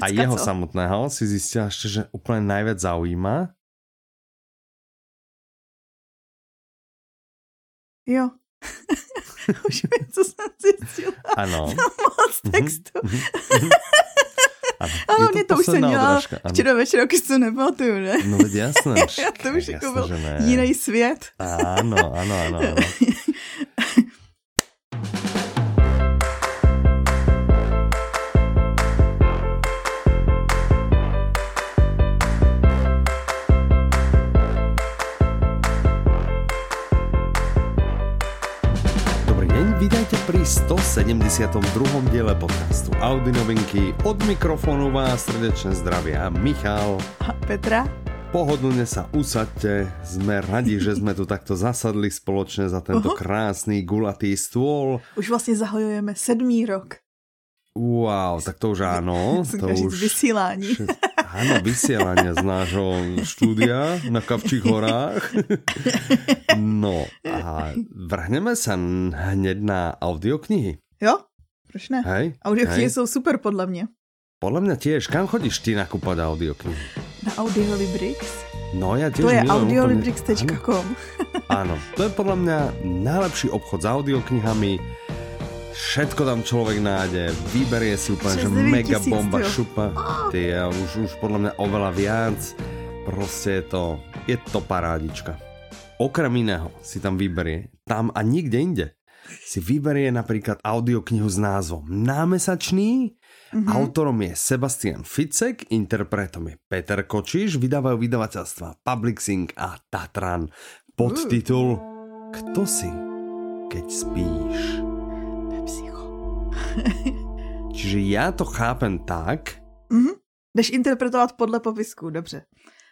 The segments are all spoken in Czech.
A jeho co? samotného si zjistila ještě, že úplně nejvíc zaujíma? Jo. Už vím, co jsem zjistila. Ano. moc mhm. textu. Ano, ano mě to už jsem měla včera večer, když to nepamatuju, ne? No jasné. to už jako byl jiný svět. ano, ano, ano. ano. Pri 172. diele podcastu Audi novinky. Od mikrofónu vás srdečne zdravia Michal. A Petra. Pohodlne sa usadte, sme radi, že sme tu takto zasadli spoločne za tento krásný gulatý stôl. Už vlastně zahojujeme sedmý rok. Wow, tak to už áno. to už... vysílání. Áno, vysielania z nášho štúdia na Kavčích horách. No a vrhneme sa hneď na audioknihy. Jo, proč ne? Hej, Audioknihy hej. jsou super podle mě. Podle mě tiež. Kam chodíš ty nakupovat audioknihy? Na Audiolibrix. No ja tiež To je audiolibrix.com. Áno, to je podľa mňa najlepší obchod s audioknihami Všetko tam člověk nájde, vyberie si úplně, že mega bomba, šupa. Ty, a už, už podle mě oveľa viac. Prostě je to, je to parádička. Okrem iného si tam vyberie, tam a nikde inde, si vyberie napríklad audioknihu s názvom Námesačný, Mm-hmm. Autorom je Sebastian Ficek, interpretom je Peter Kočiš, vydávajú vydavateľstva Public Sync a Tatran. Podtitul Kto si, keď spíš? Čiže já to chápem tak... Mm-hmm. Jdeš interpretovat podle popisku, dobře.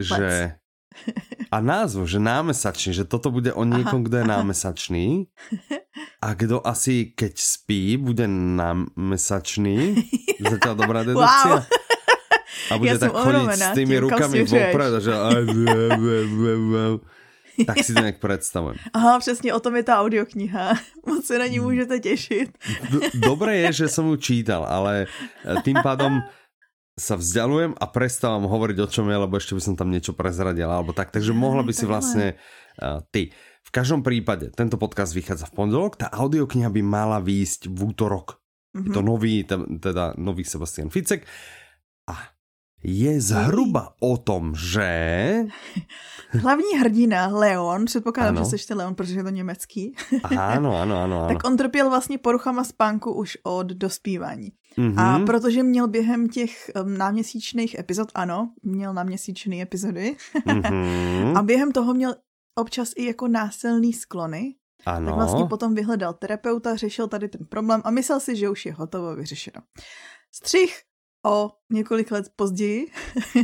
Že... A názvu, že námesačný, že toto bude o někom, kdo je námesačný. A kdo asi, keď spí, bude námesačný. Zatiaľ dobrá dedukcia. Wow. A bude tak chodit s tými rukami vopred. Že tak si to nějak představujem. Aha, přesně o tom je ta audiokniha. Moc se na ní můžete těšit. Dobré je, že jsem ju čítal, ale eh, tým pádom sa vzdialujem a prestávam hovoriť o čom je, lebo ešte by som tam niečo prezradil alebo tak. Takže mohla by si vlastne uh, ty. V každom prípade, tento podcast vychádza v pondelok, tá audiokniha by mala výjsť v útorok. Mm -hmm. Je to mhm. nový, teda nový Sebastian Ficek. A je zhruba o tom, že... Hlavní hrdina Leon, předpokládám, ano. že jsi Leon, protože je to německý. ano, ano, ano, ano. tak on trpěl vlastně poruchama spánku už od dospívání. Mm-hmm. A protože měl během těch náměsíčných epizod, ano, měl náměsíčné epizody, mm-hmm. a během toho měl občas i jako násilný sklony, ano. tak vlastně potom vyhledal terapeuta, řešil tady ten problém a myslel si, že už je hotovo vyřešeno. Střih o několik let později.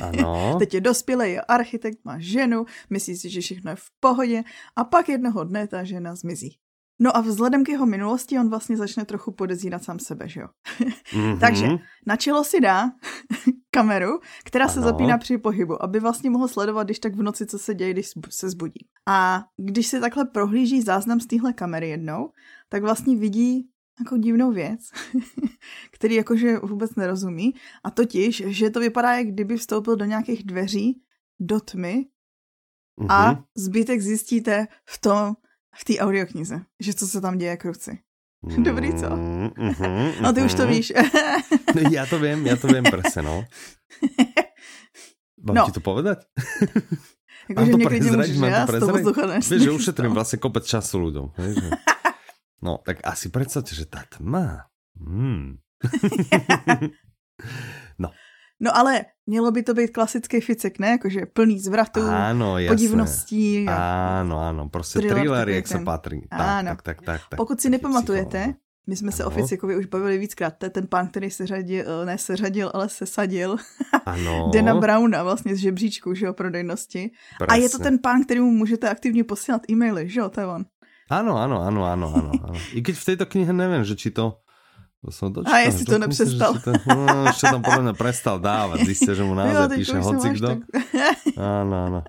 Ano. Teď je dospělý, je architekt, má ženu, myslí si, že všechno je v pohodě a pak jednoho dne ta žena zmizí. No a vzhledem k jeho minulosti on vlastně začne trochu podezírat sám sebe, že jo? Mm-hmm. Takže na čelo si dá kameru, která ano. se zapíná při pohybu, aby vlastně mohl sledovat, když tak v noci, co se děje, když se zbudí. A když si takhle prohlíží záznam z téhle kamery jednou, tak vlastně vidí jako divnou věc, který jakože vůbec nerozumí. A totiž, že to vypadá, jak kdyby vstoupil do nějakých dveří, do tmy a mm-hmm. zbytek zjistíte v tom, v té audioknize, že co se tam děje kruci. Dobrý, co? Mm-hmm, no ty už to víš. já to vím, já to vím prese, no. Mám no. ti to povedať? Jakože mě klidně můžeš, já to Víš, že ušetrím vlastně kopec času ľuďom. No, tak asi představte, že ta tma. Hmm. no. No ale mělo by to být klasický ficek, ne? Jakože plný zvratů, ano, jasné. podivností. Ano, ano, prostě thriller, jak se patří. Tak, ano. Tak, tak, tak, tak, Pokud si nepamatujete, my jsme se o Ficikovi už bavili víckrát, to je ten pán, který se řadil, ne se řadil, ale se sadil. Ano. Dana Browna vlastně z žebříčku, že jo, prodejnosti. Presne. A je to ten pán, kterýmu můžete aktivně posílat e-maily, že jo, to je on. Áno, áno, áno, áno, áno. áno. I keď v tejto knihe neviem, že či to... To som dočítal, a jestli to nepřestal. Myslím, to, no, ešte tam podľa mňa prestal dávať. Zistil, že mu naozaj jo, píše hocikdo. Tak... Áno, áno.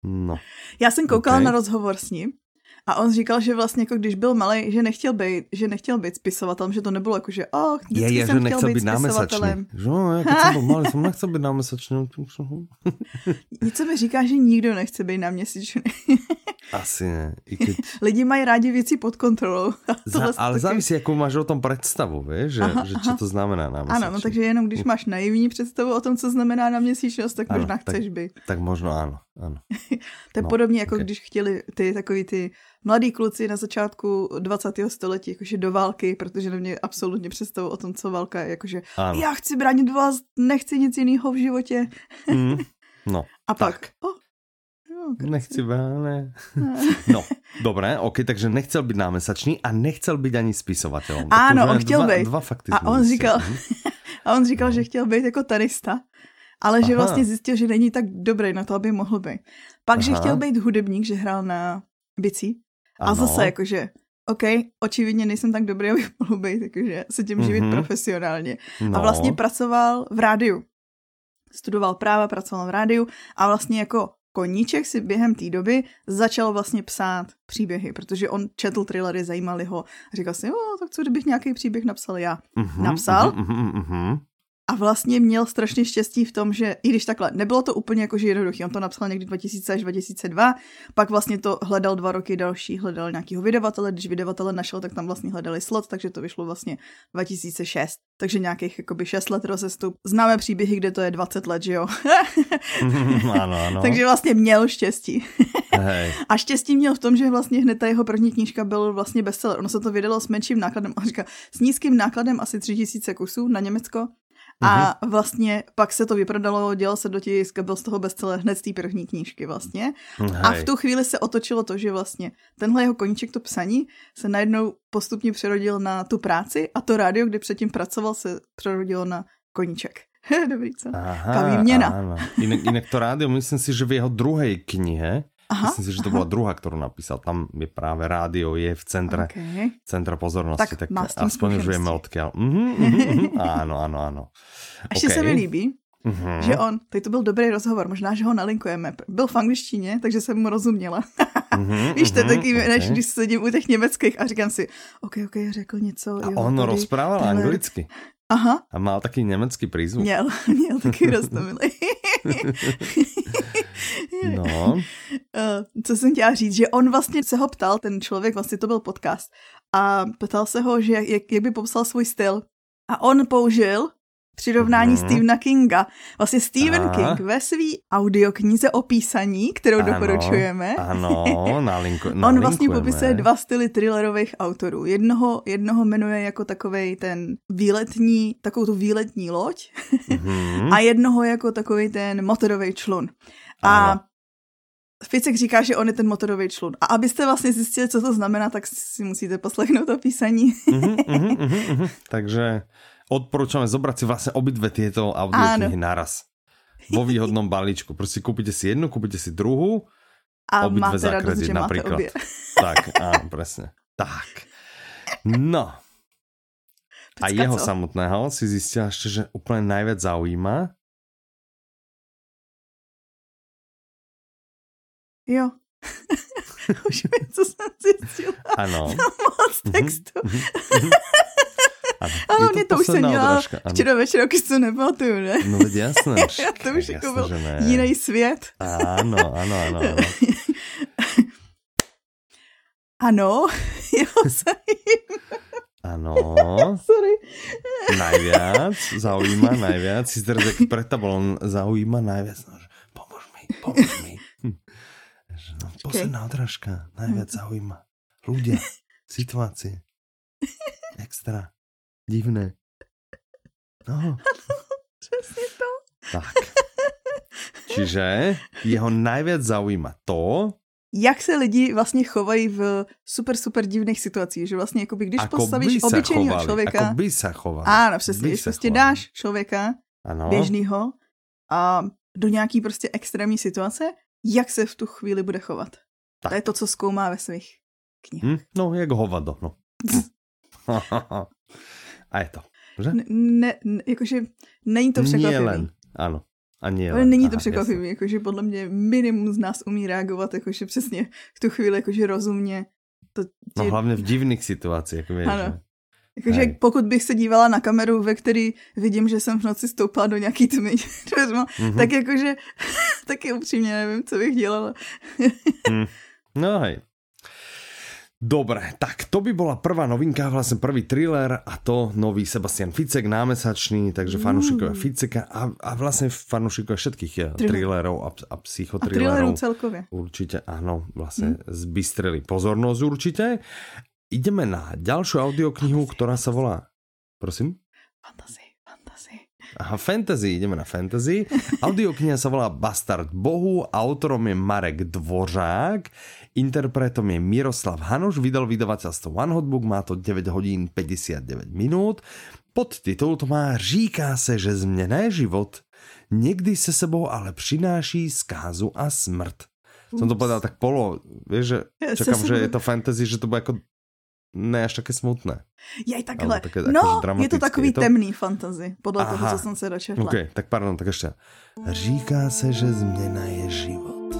No. Já jsem koukala okay. na rozhovor s ním A on říkal, že vlastně jako když byl malý, že nechtěl být, že nechtěl být spisovatelem, že to nebylo jako, že oh, je, je, jsem že nechcel být, být. Že no, já když jsem byl malý, jsem nechcel být námesačný. Něco mi říká, že nikdo nechce být náměsíčný. Asi ne. I keď... Lidi mají rádi věci pod kontrolou. Za, ale taky... závisí, jakou máš o tom představu, víš, že, aha, že čo to znamená náměsíčný. Ano, no takže jenom když máš naivní představu o tom, co znamená náměsíčnost, tak ano, možná tak, chceš být. Tak možno ano, ano. to je no, podobně jako okay. když chtěli ty takový ty mladí kluci na začátku 20. století, jakože do války, protože neměli absolutně představu o tom, co válka je, jakože ano. já chci bránit vás, nechci nic jiného v životě. Mm, no, A pak, tak. oh, No, Nechci ne. No, dobré, ok, takže nechcel být námesačný a nechcel být ani spisovatelem. Ano, on chtěl dva, být. Dva a on říkal, a on říkal, no. že chtěl být jako tarista, ale Aha. že vlastně zjistil, že není tak dobrý na to, aby mohl být. Pak, Aha. že chtěl být hudebník, že hrál na bicí. A ano. zase jakože, OK, očividně nejsem tak dobrý, abych mohl být, jakože se tím živit mm-hmm. profesionálně. No. A vlastně pracoval v rádiu. Studoval práva, pracoval v rádiu a vlastně jako koníček si během té doby začal vlastně psát příběhy, protože on četl thrillery, zajímali ho. A říkal si, o, tak co kdybych nějaký příběh napsal já. Uh-huh, Napsal uh-huh, uh-huh. A vlastně měl strašně štěstí v tom, že i když takhle, nebylo to úplně jakože jednoduché, on to napsal někdy 2000 až 2002, pak vlastně to hledal dva roky další, hledal nějakýho vydavatele, když vydavatele našel, tak tam vlastně hledali slot, takže to vyšlo vlastně 2006, takže nějakých jakoby 6 let rozestup. Známe příběhy, kde to je 20 let, že jo? ano, ano. takže vlastně měl štěstí. Hej. A štěstí měl v tom, že vlastně hned ta jeho první knížka byl vlastně bestseller. Ono se to vydalo s menším nákladem, on říká, s nízkým nákladem asi 3000 kusů na Německo a mhm. vlastně pak se to vyprodalo, dělal se do tisk, byl z toho bestseller hned z té první knížky vlastně. Hej. A v tu chvíli se otočilo to, že vlastně tenhle jeho koníček, to psaní, se najednou postupně přerodil na tu práci a to rádio, kde předtím pracoval, se přerodilo na koníček. Dobrý, co? Aha, výměna. Áno. Inak, inak to rádio, myslím si, že v jeho druhej knihe Aha, Myslím si, že to aha. bola druhá, ktorú napísal. Tam je práve rádio, je v centre, okay. centre pozornosti. Tak, tak aspoň už vieme odkiaľ. Mm-hmm, mm-hmm, áno, áno, áno. A ještě okay. se mi líbí, Mm-hmm. Že on, teď to byl dobrý rozhovor, možná, že ho nalinkujeme. Byl v angličtině, takže jsem mu rozuměla. mm-hmm, Víš, to je taky, okay. než když sedím u těch německých a říkám si, OK, OK, řekl něco. A jo, on tady, rozprával tady. anglicky. Aha. A mal taký německý prízvuk. Měl, měl taky roztomilý. No. Uh, co jsem chtěla říct, že on vlastně se ho ptal, ten člověk, vlastně to byl podcast, a ptal se ho, že jak, jak by popsal svůj styl. A on použil přirovnání mm-hmm. Stephena Kinga. Vlastně Stephen Aha. King ve své audioknize o písaní, kterou ano, doporučujeme. Ano, nalinku, On vlastně popisuje dva styly thrillerových autorů. Jednoho, jednoho jmenuje jako takovej ten výletní, takovou tu výletní loď mm-hmm. a jednoho jako takový ten motorový člun. A ano. Ficek říká, že on je ten motorový člun. A abyste vlastně zjistili, co to znamená, tak si musíte poslechnout to písaní. mm-hmm, mm-hmm, mm-hmm. Takže odporúčame zobrať si vlastne obidve tieto audioknihy naraz. Vo výhodnom balíčku. Prostě kúpite si jednu, kúpite si druhú. A obidve máte napríklad. Máte obě. Tak, áno, presne. Tak. No. A jeho co? samotného si zistila ešte, že úplne najviac zaujíma. Jo. Už vím, co jsem zjistila. Ano. Moc textu. Ano, mě to už jsem měla včera večer, když to nepamatuju, ne? No jasné. Já to už jako byl jiný svět. Ano, ano, ano. ano. ano, jo, Ano. Sorry. Najviac zaujíma, najviac. Si teraz jak pred tabulou zaujíma najviac. No, pomôž mi, pomôž mi. Posledná odrážka. Najviac zaujíma. Ľudia, situácie. Extra divné. No. Přesně to. Tak. Čiže jeho najviac zaujíma to, jak se lidi vlastně chovají v super, super divných situacích, že vlastně jako by, když ako postavíš obyčejného člověka. Ako by se choval. Ano, přesně, když prostě chovali. dáš člověka ano. běžného a do nějaký prostě extrémní situace, jak se v tu chvíli bude chovat. Tak. To je to, co zkoumá ve svých knihách. Hm? No, jak hovado, no. A je to. Ne, ne, jakože není to překvapivé. ano. Ani Ale není to překvapivé, jakože podle mě minimum z nás umí reagovat, jakože přesně v tu chvíli, jakože rozumně. To tě... No hlavně v divných situacích, jako víš. Ano. Že? Jakože pokud bych se dívala na kameru, ve který vidím, že jsem v noci stoupala do nějaký tmy, mm-hmm. tak jakože taky upřímně nevím, co bych dělala. mm. No hej. Dobre, tak to by bola prvá novinka, vlastne prvý thriller a to nový Sebastian Ficek, námesačný, takže mm. fanúšikovia Ficeka a, a vlastne fanúšikovia všetkých eh, thrillerov a, a psychothrillerov. A celkově. Určite, áno, vlastne mm. zbystrili pozornosť určite. Ideme na ďalšiu audioknihu, ktorá sa volá... Prosím? Fantasy. Aha, fantasy, ideme na fantasy. Audiokniha sa volá Bastard Bohu, autorom je Marek Dvořák, interpretom je Miroslav Hanoš, vydal vydavateľstvo One Hot Book, má to 9 hodín 59 minút. Podtitul to má Říká se, že změné život někdy se sebou ale přináší zkázu a smrt. Som to povedal tak polo, vieš, že čakám, že je to fantasy, že to bude jako ne až také smutné. Je takhle. Také, no, je to takový je to... temný fantazy, podle Aha. toho, co jsem se dočetla. Ok, tak pardon, tak ještě. Říká se, že změna je život.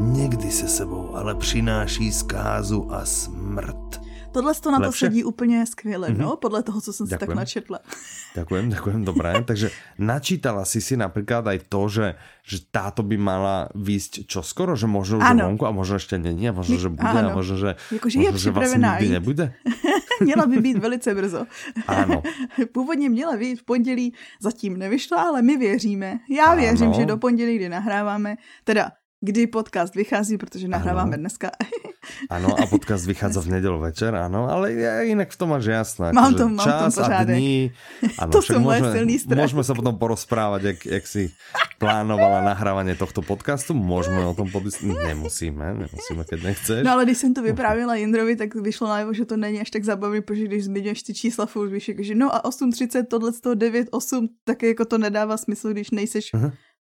Někdy se sebou ale přináší zkázu a smrt. Tohle to na to Lepšie? sedí úplně skvěle, mm-hmm. no, podle toho, co jsem si tak načetla. Ďakujem, ďakujem, dobré. Takže načítala si si například aj to, že, že táto by mala výjsť čoskoro, že možno už vonku a možno ještě není a možno, že bude ano. a možno, že, Jakože možno, je že vlastně nikdy nebude. měla by být velice brzo. Ano. Původně měla být v pondělí, zatím nevyšla, ale my věříme. Já ano. věřím, že do pondělí, kdy nahráváme, teda kdy podcast vychází, protože nahráváme ano. dneska. ano, a podcast vychádza v nedělu večer, ano, ale jinak v tom máš jasné. Mám to, mám čas tom a dní. Ano, to jsou moje silný strany. Můžeme se potom porozprávat, jak, jak si plánovala nahrávání tohto podcastu. Můžeme o tom podíst... Nemusíme, nemusíme, keď nechceš. No ale když jsem to vyprávila Jindrovi, tak vyšlo najevo, že to není až tak zabavný, protože když zmiňuješ ty čísla furt, víš, že no a 8.30, tohle 9, 8, tak jako to nedává smysl, když nejseš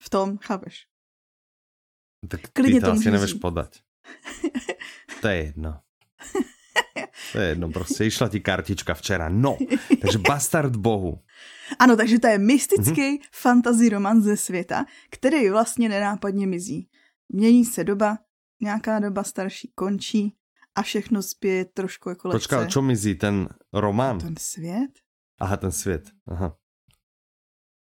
v tom, chápeš? Tak Klidně ty to, to asi nevíš podat. To je jedno. To je jedno, prostě išla ti kartička včera. No, takže Bastard Bohu. Ano, takže to je mystický mm-hmm. fantasy roman ze světa, který vlastně nenápadně mizí. Mění se doba, nějaká doba starší končí a všechno spěje trošku jako lehce. Počká, čo mizí? Ten román? Ten svět? Aha, ten svět. Aha.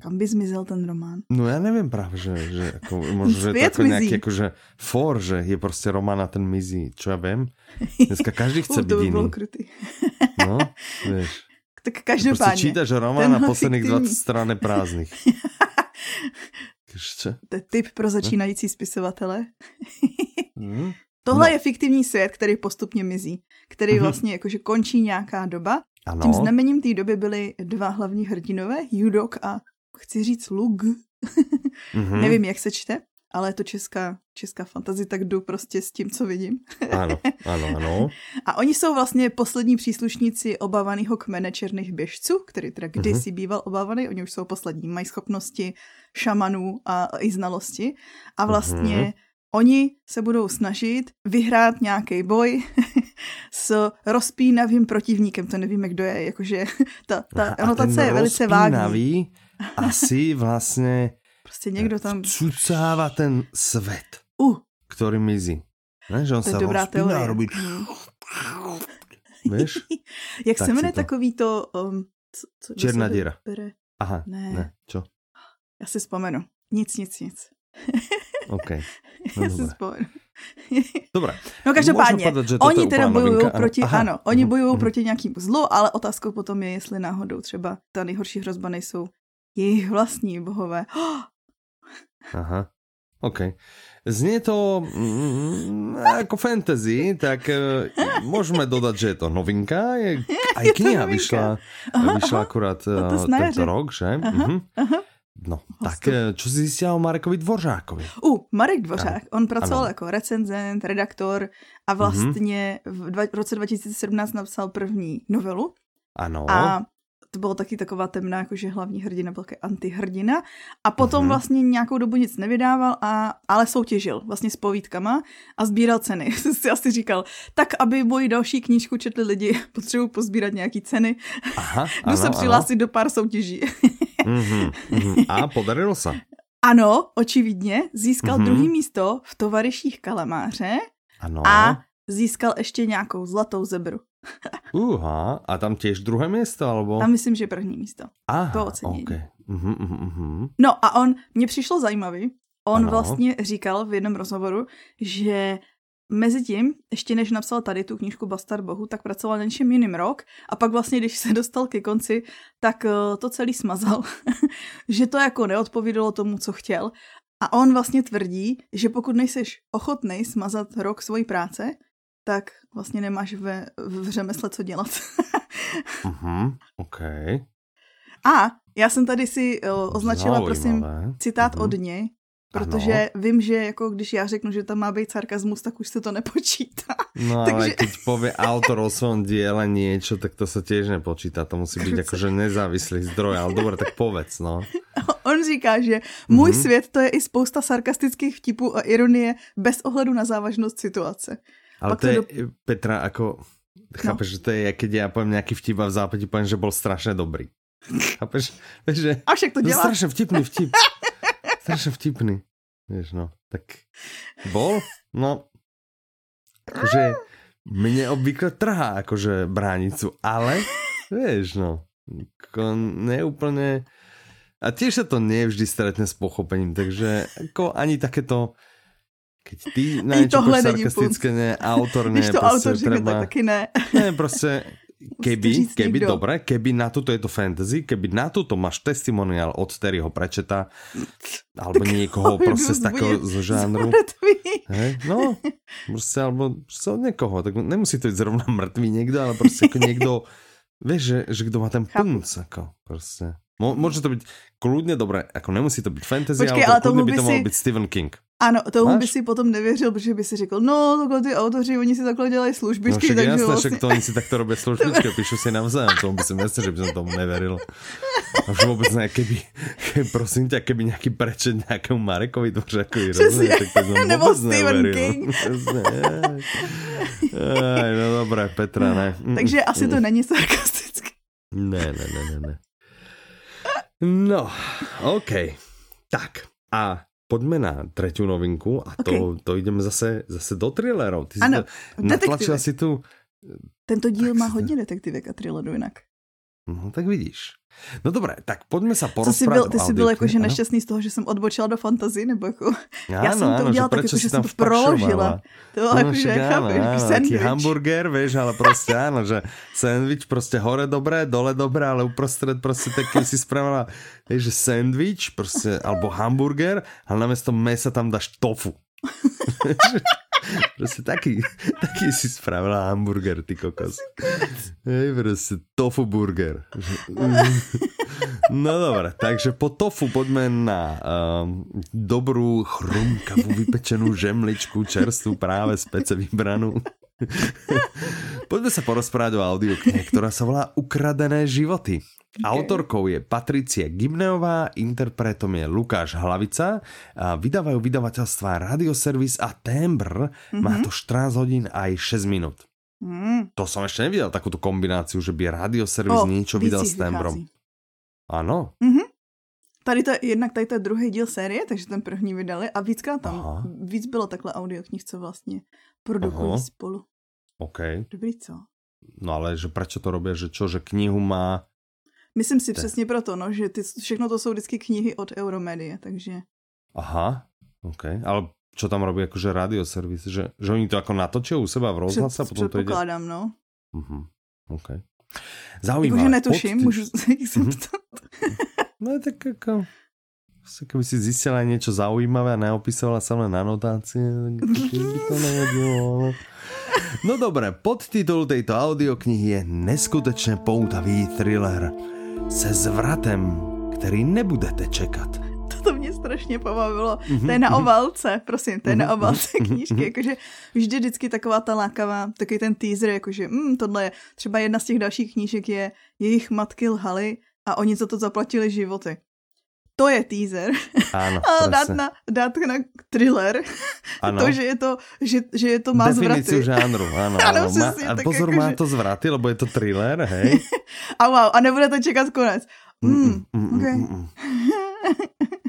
Kam by zmizel ten román? No já nevím právě, že, že jako, možná, že je to jako nějaký jako, že for, že je prostě román a ten mizí, čo já vím. Dneska každý chce být jiný. No, víš. Tak každopádně. Prostě čítaš román a posledních 20 stran je prázdných. to je typ pro začínající spisovatele. Hmm. Tohle no. je fiktivní svět, který postupně mizí, který mhm. vlastně jakože končí nějaká doba. Ano. Tím znamením té doby byly dva hlavní hrdinové, Judok a chci říct lug. mm-hmm. Nevím, jak se čte, ale je to česká, česká fantazie, tak jdu prostě s tím, co vidím. ano, ano, ano. A oni jsou vlastně poslední příslušníci obávaného kmene černých běžců, který teda mhm. kdysi mm-hmm. býval obávaný, oni už jsou poslední, mají schopnosti šamanů a i znalosti. A vlastně mm-hmm. Oni se budou snažit vyhrát nějaký boj s rozpínavým protivníkem, to nevíme, kdo je, jakože ta, ta anotace je velice vágní asi vlastně prostě někdo tam cucává ten svět, uh. který mizí. Ne, že on to se dobrá teorie. robí... Mm. Víš? Jak tak se jmenuje to. takový to... Um, co, co, Černá díra. Bere? Aha, ne. ne. Čo? Já si vzpomenu. Nic, nic, nic. OK. No, Já si vzpomenu. Dobré. No každopádně, povedat, že oni teda bojují proti, Aha. ano, oni mhm, bojují mm-hmm. proti nějakému zlu, ale otázkou potom je, jestli náhodou třeba ta nejhorší hrozba nejsou jejich vlastní bohové. Aha, OK. Znie to mm, jako fantasy, tak uh, můžeme dodat, že je to novinka. Je, aj je kniha novinka. vyšla, aha, vyšla akurát uh, tento rok, že? Aha, mhm. aha. No, tak čo si zjistila o Marekovi Dvořákovi? U, Marek Dvořák, ano. on pracoval ano. jako recenzent, redaktor a vlastně v, dva, v roce 2017 napsal první novelu. Ano. A to bylo taky taková temná, jakože hlavní hrdina byl antihrdina. A potom uh-huh. vlastně nějakou dobu nic nevydával, a, ale soutěžil vlastně s povídkama a sbíral ceny. si asi říkal, tak aby moji další knížku četli lidi, potřebuji pozbírat nějaký ceny. Aha, Jdu se přihlásit do pár soutěží. uh-huh, uh-huh. A podarilo se? Ano, očividně, získal mm-hmm. druhý místo v Tovariších Kalamáře ano. a získal ještě nějakou zlatou zebru. Uha, a tam těž druhé místo, alebo? Tam myslím, že první místo. Aha, to ocenění. Okay. Uh-huh, uh-huh. No a on, mně přišlo zajímavý, on ano. vlastně říkal v jednom rozhovoru, že mezi tím, ještě než napsal tady tu knížku Bastard Bohu, tak pracoval na něčem jiným rok a pak vlastně, když se dostal ke konci, tak eh, to celý smazal, že to jako neodpovídalo tomu, co chtěl. A on vlastně tvrdí, že pokud nejseš ochotný smazat rok svojí práce, tak vlastně nemáš ve, v řemesle co dělat. uh-huh, OK. A já jsem tady si uh, označila, Zaujímavé. prosím, citát uh-huh. od něj, Protože ano. vím, že jako když já řeknu, že tam má být sarkazmus, tak už se to nepočítá. No Takže... ale keď povie autor o svojom diele niečo, tak to se těž nepočítá. To musí být jakože nezávislý zdroj, ale dobré, tak povedz, no. On říká, že můj mm-hmm. svět to je i spousta sarkastických vtipů a ironie bez ohledu na závažnost situace. Ale Pak to je, do... Petra, jako, chápeš, no. že to je, keď já povím nějaký vtip a v západě povím, že byl strašně dobrý. Chápeš? Že, a však to dělá. Strašně vtipný vtip. strašně vtipný. Víš, no. Tak bol, no, akože mne obvykle trhá akože bránicu, ale vieš, no, ako neúplne a tiež sa to nie vždy stretne s pochopením, takže ako ani takéto keď ty na niečo sarkastické, ne, autor ne, Když to autor treba, tak taky ne. Ne, prostě keby, keby, niekto. dobre, keby na toto je to fantasy, keby na toto máš testimoniál od Terryho Prečeta, alebo tak niekoho proste z takého z žánru. Hej, no, proste, alebo proste od niekoho, tak nemusí to byť zrovna mŕtvý niekto, ale proste ako niekto, vieš, že, že kto má ten punc, ako proste. Môže to byť kľudne dobré, ako nemusí to byť fantasy, Počkej, ale, to, ale by to mohol si... byť Stephen King. Ano, tomu Máš? by si potom nevěřil, protože by si řekl, no, takhle ty autoři, oni si takhle dělají službičky. No však takže jasné, vlastně... však to oni si takto robí službičky, píšu si navzájem, tomu by som jasne, že by som tomu neveril. A už vůbec ne, keby, keby prosím tě, keby nějaký prečet nějakému Marekovi to jako rozumie, tak to som Nebo Stephen neveril. King. Aj, no dobré, Petra, ne. Takže asi to není sarkastické. Ne, ne, ne, ne, ne. No, OK. Tak, a Pojďme na třetí novinku a to, okay. to jdeme zase, zase do thrillerů. Ty ano, natlačila si tu... Tento díl má hodně detektivek a thrillerů jinak. No tak vidíš. No dobré, tak pojďme se porozprávať jsi byl, Ty jsi byl jakože nešťastný z toho, že jsem odbočila do fantazy, nebo jako... Ano, já jsem to udělala tak, jako, že jsem to proložila. To bylo no, jako, že chápeš, sandwich. hamburger, víš, ale prostě ano, že sandwich prostě hore dobré, dole dobré, ale uprostřed prostě taky si spravila, že sandwich, prostě, alebo hamburger, ale namiesto mesa tam dáš tofu. Prostě taky, taky si spravila hamburger, ty kokos. Hej, prostě tofu burger. No dobré, takže po tofu pojďme na um, dobrou chrumkavou vypečenou žemličku, čerstvou právě z pece vybranou. Poďme sa porozprávať o audioknihe, ktorá sa volá Ukradené životy. Okay. Autorkou je Patricia Gimneová, interpretom je Lukáš Hlavica. A vydávajú vydavateľstva Radioservis a Tembr. Mm-hmm. Má to 14 hodín aj 6 minút. Mm. To som ešte nevidel, takúto kombináciu, že by Radioservis oh, niečo vydal s Tembrom. Ano. Mm-hmm. Tady to, jednak tady to je druhý díl série, takže ten první vydali a víckrát tam, Aha. víc bylo takhle audioknih, co vlastně produkují Aha. spolu. OK. Dobrý, co? No ale že proč to robí, že čo, že knihu má Myslím si Te... přesně proto, no, že ty, všechno to jsou vždycky knihy od Euromedie, takže... Aha, OK. Ale čo tam robí jakože radioservis? Že, že oni to jako natočí u seba v rozhlase a potom to ide... no. Uh-huh. OK. Zaujímavé. Jakože netuším, Pod... můžu se uh-huh. No tak jako... Vlastně, keby si zjistila něco zaujímavé a neopisovala len na notácie, tak by to nevadilo. No dobré, podtitul tejto audioknihy je Neskutečně poutavý thriller se zvratem, který nebudete čekat. To mě strašně pobavilo. Mm-hmm. To je na obálce, prosím, to je na mhm. mhm. knížky, jakože vždy vždycky taková ta lákavá, takový ten teaser, jakože mm, tohle je, třeba jedna z těch dalších knížek je Jejich matky lhaly a oni za to zaplatili životy to je teaser. Ano, a dát na, dát na thriller. Ano. To, že je to, že, že je to má Definiciu zvraty. žánru, ano. ano, ano. Má, a pozor, jako, má že... to zvraty, lebo je to thriller, hej. a wow, a nebudete čekat konec. Mm, mm, mm, mm, okay. mm, mm.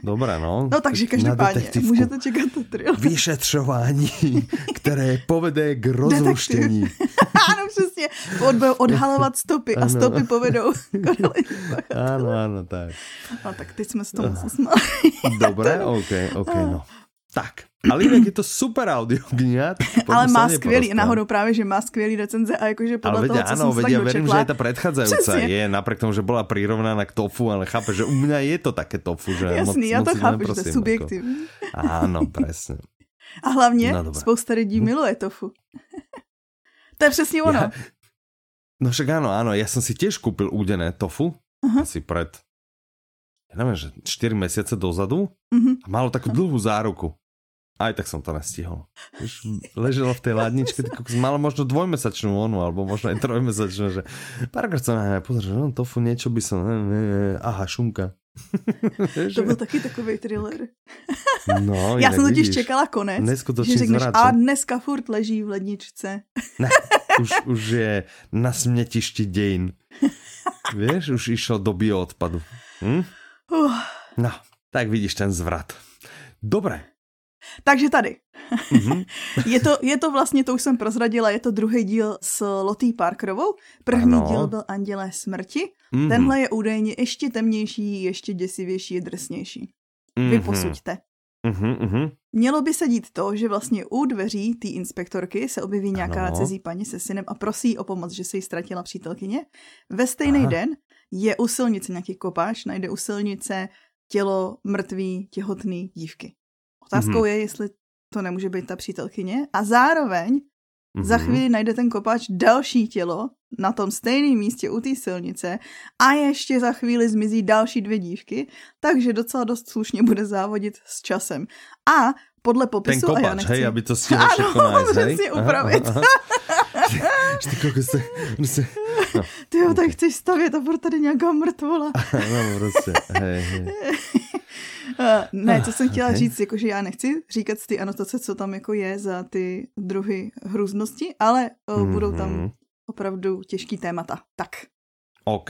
Dobré, no. No takže každopádně, můžete čekat to trio. Vyšetřování, které povede k rozluštění. ano, přesně. Od, odhalovat stopy ano. a stopy povedou k Ano, ano, tak. No tak teď jsme s tomu smáli. Dobré, ok, ok, no. Tak, ale jinak je to super audio kniha. Ale má skvělý, náhodou právě, že má skvělý recenze a jakože podle ale toho, co ano, jsem vedia, verím, že je ta predchádzajúca je, napriek tomu, že byla prirovnaná k tofu, ale chápe, že u mě je to také tofu, že Jasný, moc, já to moc chápu, že to je subjektivní. Jako, ano, přesně. A hlavně no, spousta lidí hm. miluje tofu. to je přesně ono. Ja, no však áno, áno, ja som si tiež kúpil údené tofu, uh-huh. asi pred, ja neviem, že 4 mesiace dozadu uh-huh. a malo takú dlhú záruku. Aj tak som to nestihol. Už leželo v tej ladničke, tak malo možno dvojmesačnú onu, alebo možno aj trojmesačnú, že párkrát som aj pozrel, že no tofu niečo by som, ne, ne, aha, šunka. to byl taky takový thriller. No, Já jsem totiž čekala konec, že řekneš, a dneska furt leží v ledničce. ne, už, už je na smětišti dějin. Víš, už išel do bioodpadu. Hm? Uh. No, tak vidíš ten zvrat. Dobré, takže tady. Mm-hmm. je, to, je to vlastně, to už jsem prozradila, je to druhý díl s Lottie Parkerovou. První ano. díl byl Andělé smrti. Mm-hmm. Tenhle je údajně ještě temnější, ještě děsivější, drsnější. Mm-hmm. Vy posuďte. Mm-hmm. Mělo by se dít to, že vlastně u dveří té inspektorky se objeví nějaká ano. cizí paní se synem a prosí o pomoc, že se jí ztratila přítelkyně. Ve stejný Aha. den je u silnice nějaký kopáč, najde u silnice tělo mrtvý těhotný dívky. Otázkou mm-hmm. je, jestli to nemůže být ta přítelkyně. A zároveň mm-hmm. za chvíli najde ten kopač další tělo na tom stejném místě u té silnice a ještě za chvíli zmizí další dvě dívky, takže docela dost slušně bude závodit s časem. A podle popisu... Ten kopač, a já nechci... hej, aby to stihlo všechno hej? si upravit. Aha, aha. Ty kokos, se, se, no. Ty jo, tak chceš stavět a bude tady nějaká mrtvola. no, prostě, hej, hej. Uh, ne, co jsem chtěla okay. říct, jakože já nechci říkat ty anotace, co tam jako je za ty druhy hrůznosti, ale uh, mm-hmm. budou tam mhm. opravdu těžký témata. Tak. OK.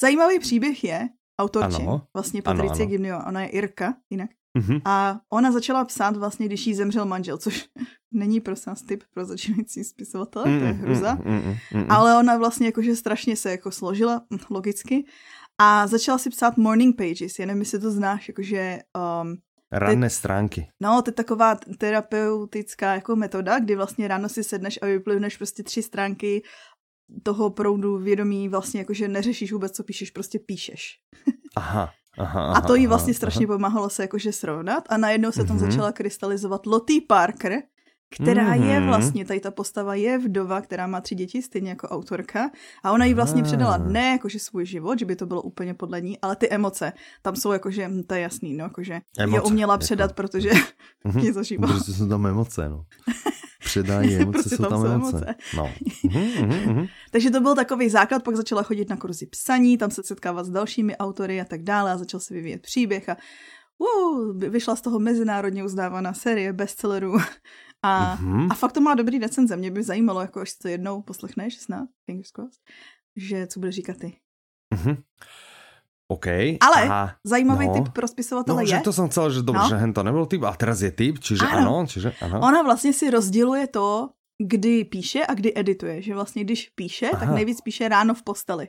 Zajímavý příběh je autorče, ano. vlastně Patricie Gimnio, ona je Irka jinak. Mm-hmm. A ona začala psát vlastně, když jí zemřel manžel, což není prosím nás typ pro začínající spisovatele, mm, to je hruza. Mm, mm, mm, ale ona vlastně jakože strašně se jako složila, logicky, a začala si psát morning pages, já nevím, jestli to znáš, jakože... Um, Ranné ty, stránky. No, to je taková terapeutická jako metoda, kdy vlastně ráno si sedneš a vyplivneš prostě tři stránky toho proudu vědomí, vlastně jakože neřešíš vůbec, co píšeš, prostě píšeš. Aha. Aha, a to jí vlastně aha, strašně aha. pomáhalo se jakože srovnat a najednou se tam mm-hmm. začala krystalizovat Lottie Parker, která mm-hmm. je vlastně, tady ta postava je vdova, která má tři děti, stejně jako autorka. A ona jí vlastně předala ne jakože svůj život, že by to bylo úplně podle ní, ale ty emoce. Tam jsou jakože, hm, to je jasný, no, jakože emoce, je uměla jako... předat, protože mm-hmm. je zažívala. Protože jsou tam emoce, no. Předání emoce, prostě jsou tam, tam emoce. emoce. No. Mm-hmm, mm-hmm. Takže to byl takový základ, pak začala chodit na kurzy psaní, tam se setkávat s dalšími autory a tak dále a začal se vyvíjet příběh a uh, vyšla z toho mezinárodně uznávaná série bestsellerů a, mm-hmm. a fakt to má dobrý recenze. Mě by zajímalo, jako až to jednou poslechneš snad, fingers crossed, že co bude říkat ty. Mm-hmm. OK. Ale Aha, zajímavý no. typ pro spisovatele no, je. Že to jsem chcel, že dobře, no. že to nebyl typ, a teraz je typ, čiže ano. ano čiže ano. Ona vlastně si rozděluje to, kdy píše a kdy edituje. Že vlastně když píše, Aha. tak nejvíc píše ráno v posteli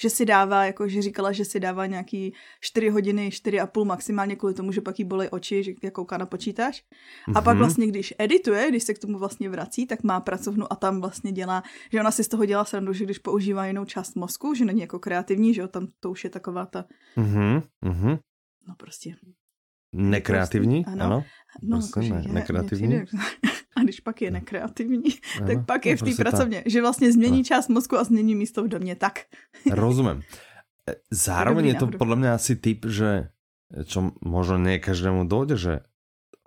že si dává, jako že říkala, že si dává nějaký 4 hodiny, 4 a půl maximálně kvůli tomu, že pak jí bolí oči, že jak kouká na počítač. A mm-hmm. pak mhm. vlastně, když edituje, když se k tomu vlastně vrací, tak má pracovnu a tam vlastně dělá, že ona si z toho dělá srandu, že když používá jinou část mozku, že není jako kreativní, že jo, tam to už je taková ta... Mm-hmm. No prostě Nekreativní? Prostě, ano. ano. No, prostě ne, nekreativní. A když pak je nekreativní, ano, tak pak je v té prostě pracovně, ta... že vlastně změní část mozku a změní místo v domě. Tak. Rozumím. E, zároveň je to podle mě asi typ, že čo možno nie každému dojde, že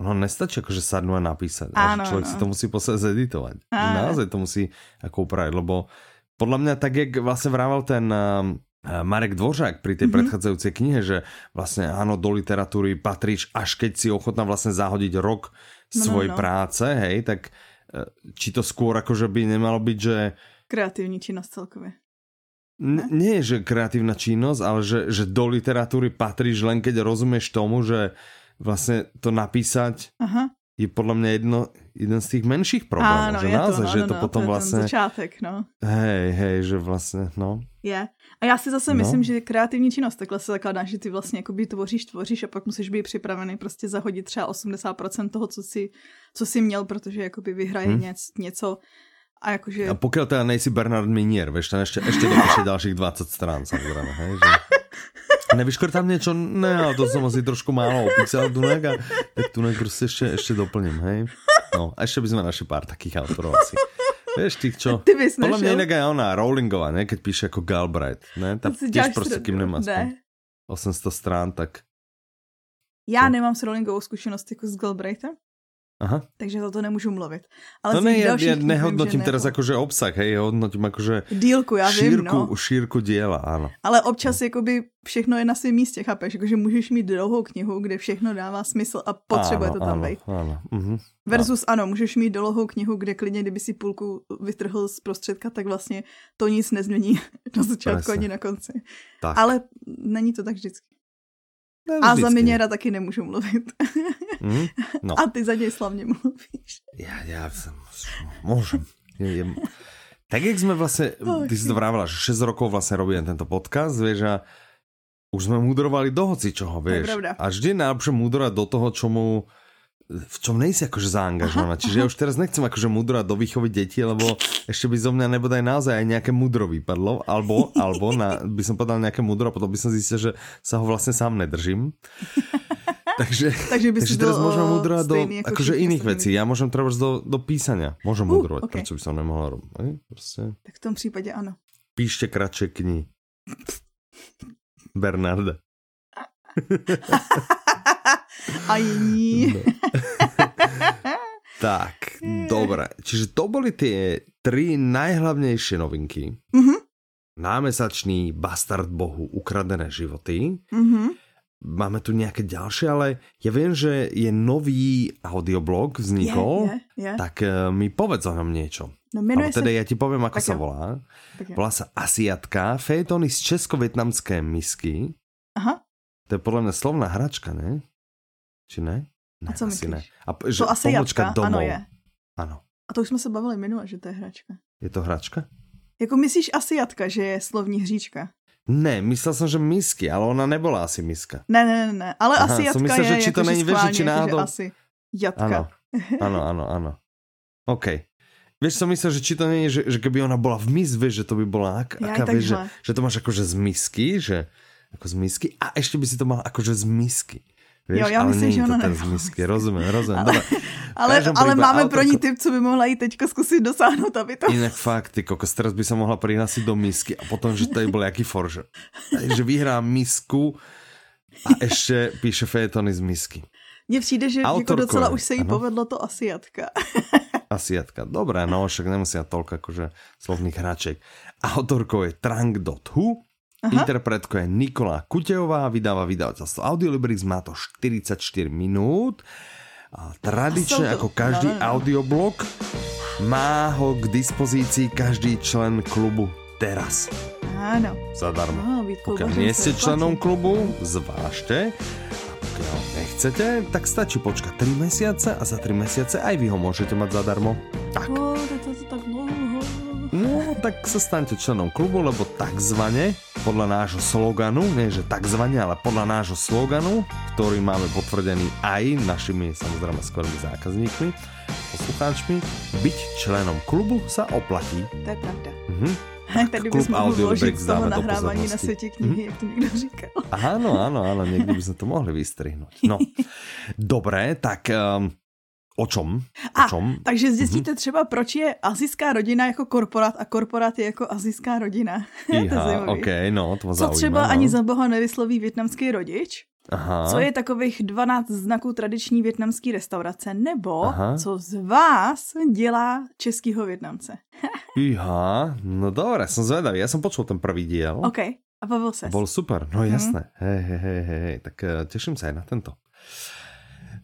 ono nestačí akože sadnú a napísať. Áno, človek no. si to musí posledně zeditovať. Áno. Naozaj to musí ako upraviť, lebo podľa mňa tak, jak vlastne vrával ten um, Marek Dvořák pri tej mm-hmm. predchádzajúcej knihe, že vlastne áno, do literatúry patríš, až keď si ochotná vlastne zahodiť rok no, svojej no, no. práce, hej, tak e, či to skôr akože by nemalo byť, že... Kreatívní činnosť celkově. N- nie je, že kreatívna činnosť, ale že, že do literatúry patríš len keď rozumieš tomu, že vlastne to napísať Aha. Je podľa mňa jedno, jeden z tých menších problémov. Áno, že je naozaj, to, že je to no, potom to je vlastne... začátek, no. Hej, hej, že vlastne, no. Je. A já si zase no. myslím, že kreativní činnost takhle se zakládá, že ty vlastně jakoby tvoříš, tvoříš a pak musíš být připravený prostě zahodit třeba 80% toho, co si, co si měl, protože jakoby vyhraje hmm. něco, něco a jakože... A pokud teda nejsi Bernard Minier, vieš, ten ešte, ešte dopíše ďalších 20 strán, samozrejme, hej, že... Nevyškrtám niečo? Ne, ale to som asi trošku málo opísal, Dunek, a tak Dunek prostě ešte, ešte doplním, hej. No, a ešte by sme našli pár takých autorov asi. Vieš, tých čo? Ty bys Podľa mňa inak aj ona, Rowlingová, ne? Keď píše ako Galbraith, ne? Tá tiež prostě, kým nemá ne. 800 strán, tak... Já co? nemám s Rowlingovou zkušenost jako s Galbraithem, Aha. Takže za to nemůžu mluvit. Ale no ne, ja, ja nehodnotím vím, teraz akože obsah, hej, hodnotím akože dílku, já šírku, vím, no. šírku diela, áno. Ale občas no. jakoby všechno je na svém místě, chápeš? Jakože můžeš mít dlouhou knihu, kde všechno dává smysl a potřebuje áno, to tam áno, být. Áno, uh-huh. Versus ano, můžeš mít dlouhou knihu, kde klidně, kdyby si půlku vytrhl z prostředka, tak vlastně to nic nezmění na začátku Presne. ani na konci. Tak. Ale není to tak vždycky. A za Miniera taky nemůžu mluvit. Mm, no. A ty za něj slavně mluvíš. Já, já jsem, můžem. Je, je, tak jak jsme vlastně, ty si to vrávila, že 6 rokov vlastně robíme tento podcast, vieš, a už jsme mudrovali do hoci čoho, vieš. A vždy najlepšie mudrovať do toho, čomu v čom nejsi akože zaangažovaná. Aha, Čiže aha. ja už teraz nechcem akože mudrovať do výchovy detí, lebo ešte by zo mňa nebodaj naozaj aj nejaké mudro vypadlo, alebo, alebo na, by som povedal nejaké mudro a potom by som zistil, že sa ho vlastne sám nedržím. takže, takže, by takže teraz môžem mudrovať do akože iných vecí. Ja môžem trebať do, do písania. Môžem uh, mudrovať, okay. prečo by som nemohla robiť. Proste. Tak v tom případě ano. Píšte kratšie knihy. Bernarda. A jiní. Tak, dobre. Čiže to boli tie tri najhlavnejšie novinky. Mm-hmm. Námesačný Bastard Bohu ukradené životy. Mm-hmm. Máme tu nejaké ďalšie, ale ja viem, že je nový audioblog vznikol, je, je, je. tak uh, mi povedz o ňom niečo. No, Ale teda sa... ja ti poviem, ako tak sa volá. Tak volá sa Asiatka, fejtony z česko-vietnamské misky. Aha. To je podľa mňa slovná hračka, ne? Či ne? ne a co myslíš? Ne. A, že to asi jatka, domov. ano je. Ano. A to už jsme se bavili minule, že to je hračka. Je to hračka? Jako myslíš asiatka, že je slovní hříčka? Ne, myslel jsem, že misky, ale ona nebyla asi miska. Ne, ne, ne, ne. ale Aha, asiatka myslel, je že či to není schválně, či náhodou... asi jatka. Ano, ano, ano, ano. OK. Vieš, som myslel, že či to je, že, že keby ona bola v mis, že to by bola ak, aká, vieš, že, že to máš akože z misky, že ako z misky a ešte by si to mal akože z misky. Vieš, jo, já myslím, že ona to ten z misky, rozumím, rozumím. Ale, ale, ale máme autorko... pro ní tip, co by mohla jí teďka zkusit dosáhnout, aby to... Inak fakt, ty kokos, teraz by sa mohla prihlásiť do misky a potom, že tady bol jaký forže. že vyhrá misku a ešte píše fejetony z misky. Mně přijde, že jako docela už se jí ano? povedlo to asiatka. asiatka, dobré, no však nemusia toľko akože slovných hraček. Autorkou je Trang.hu Aha. Interpretko je Nikola Kuteová, vydáva vydavateľstvo Audiolibrix, má to 44 minút. A tradične, ako každý no, no, no. audioblog, má ho k dispozícii každý člen klubu teraz. Áno. Zadarmo. Pokiaľ nie ste členom klubu, zvážte. A pokiaľ nechcete, tak stačí počkať 3 mesiace a za 3 mesiace aj vy ho môžete mať zadarmo. Tak. Oh, to, to, to tak. No, tak sa staňte členom klubu, lebo takzvané podľa nášho sloganu, nie že takzvané, ale podľa nášho sloganu, ktorý máme potvrdený aj našimi samozrejme skvelými zákazníkmi, poslucháčmi, byť členom klubu sa oplatí. To je pravda. Mhm. Tady bys mohl vložit z toho nahrávání na světě knihy, mm-hmm. jak to někdo říkal. Áno, áno, áno, niekdy by sme to mohli vystrihnúť. No, dobré, tak um, O čom? O čom? A, takže zjistíte mm-hmm. třeba, proč je azijská rodina jako korporát a korporát je jako azijská rodina. Iha, ok, no, to Co třeba no. ani za boha nevysloví větnamský rodič? Aha. Co je takových 12 znaků tradiční větnamské restaurace? Nebo Aha. co z vás dělá českýho Větnamce? Iha, no dobré, jsem zvedavý. Já jsem počul ten první díl. OK, a bavil se. Bol super, no jasné. Mm. Hej, hej, hej, hej, tak uh, těším se na tento.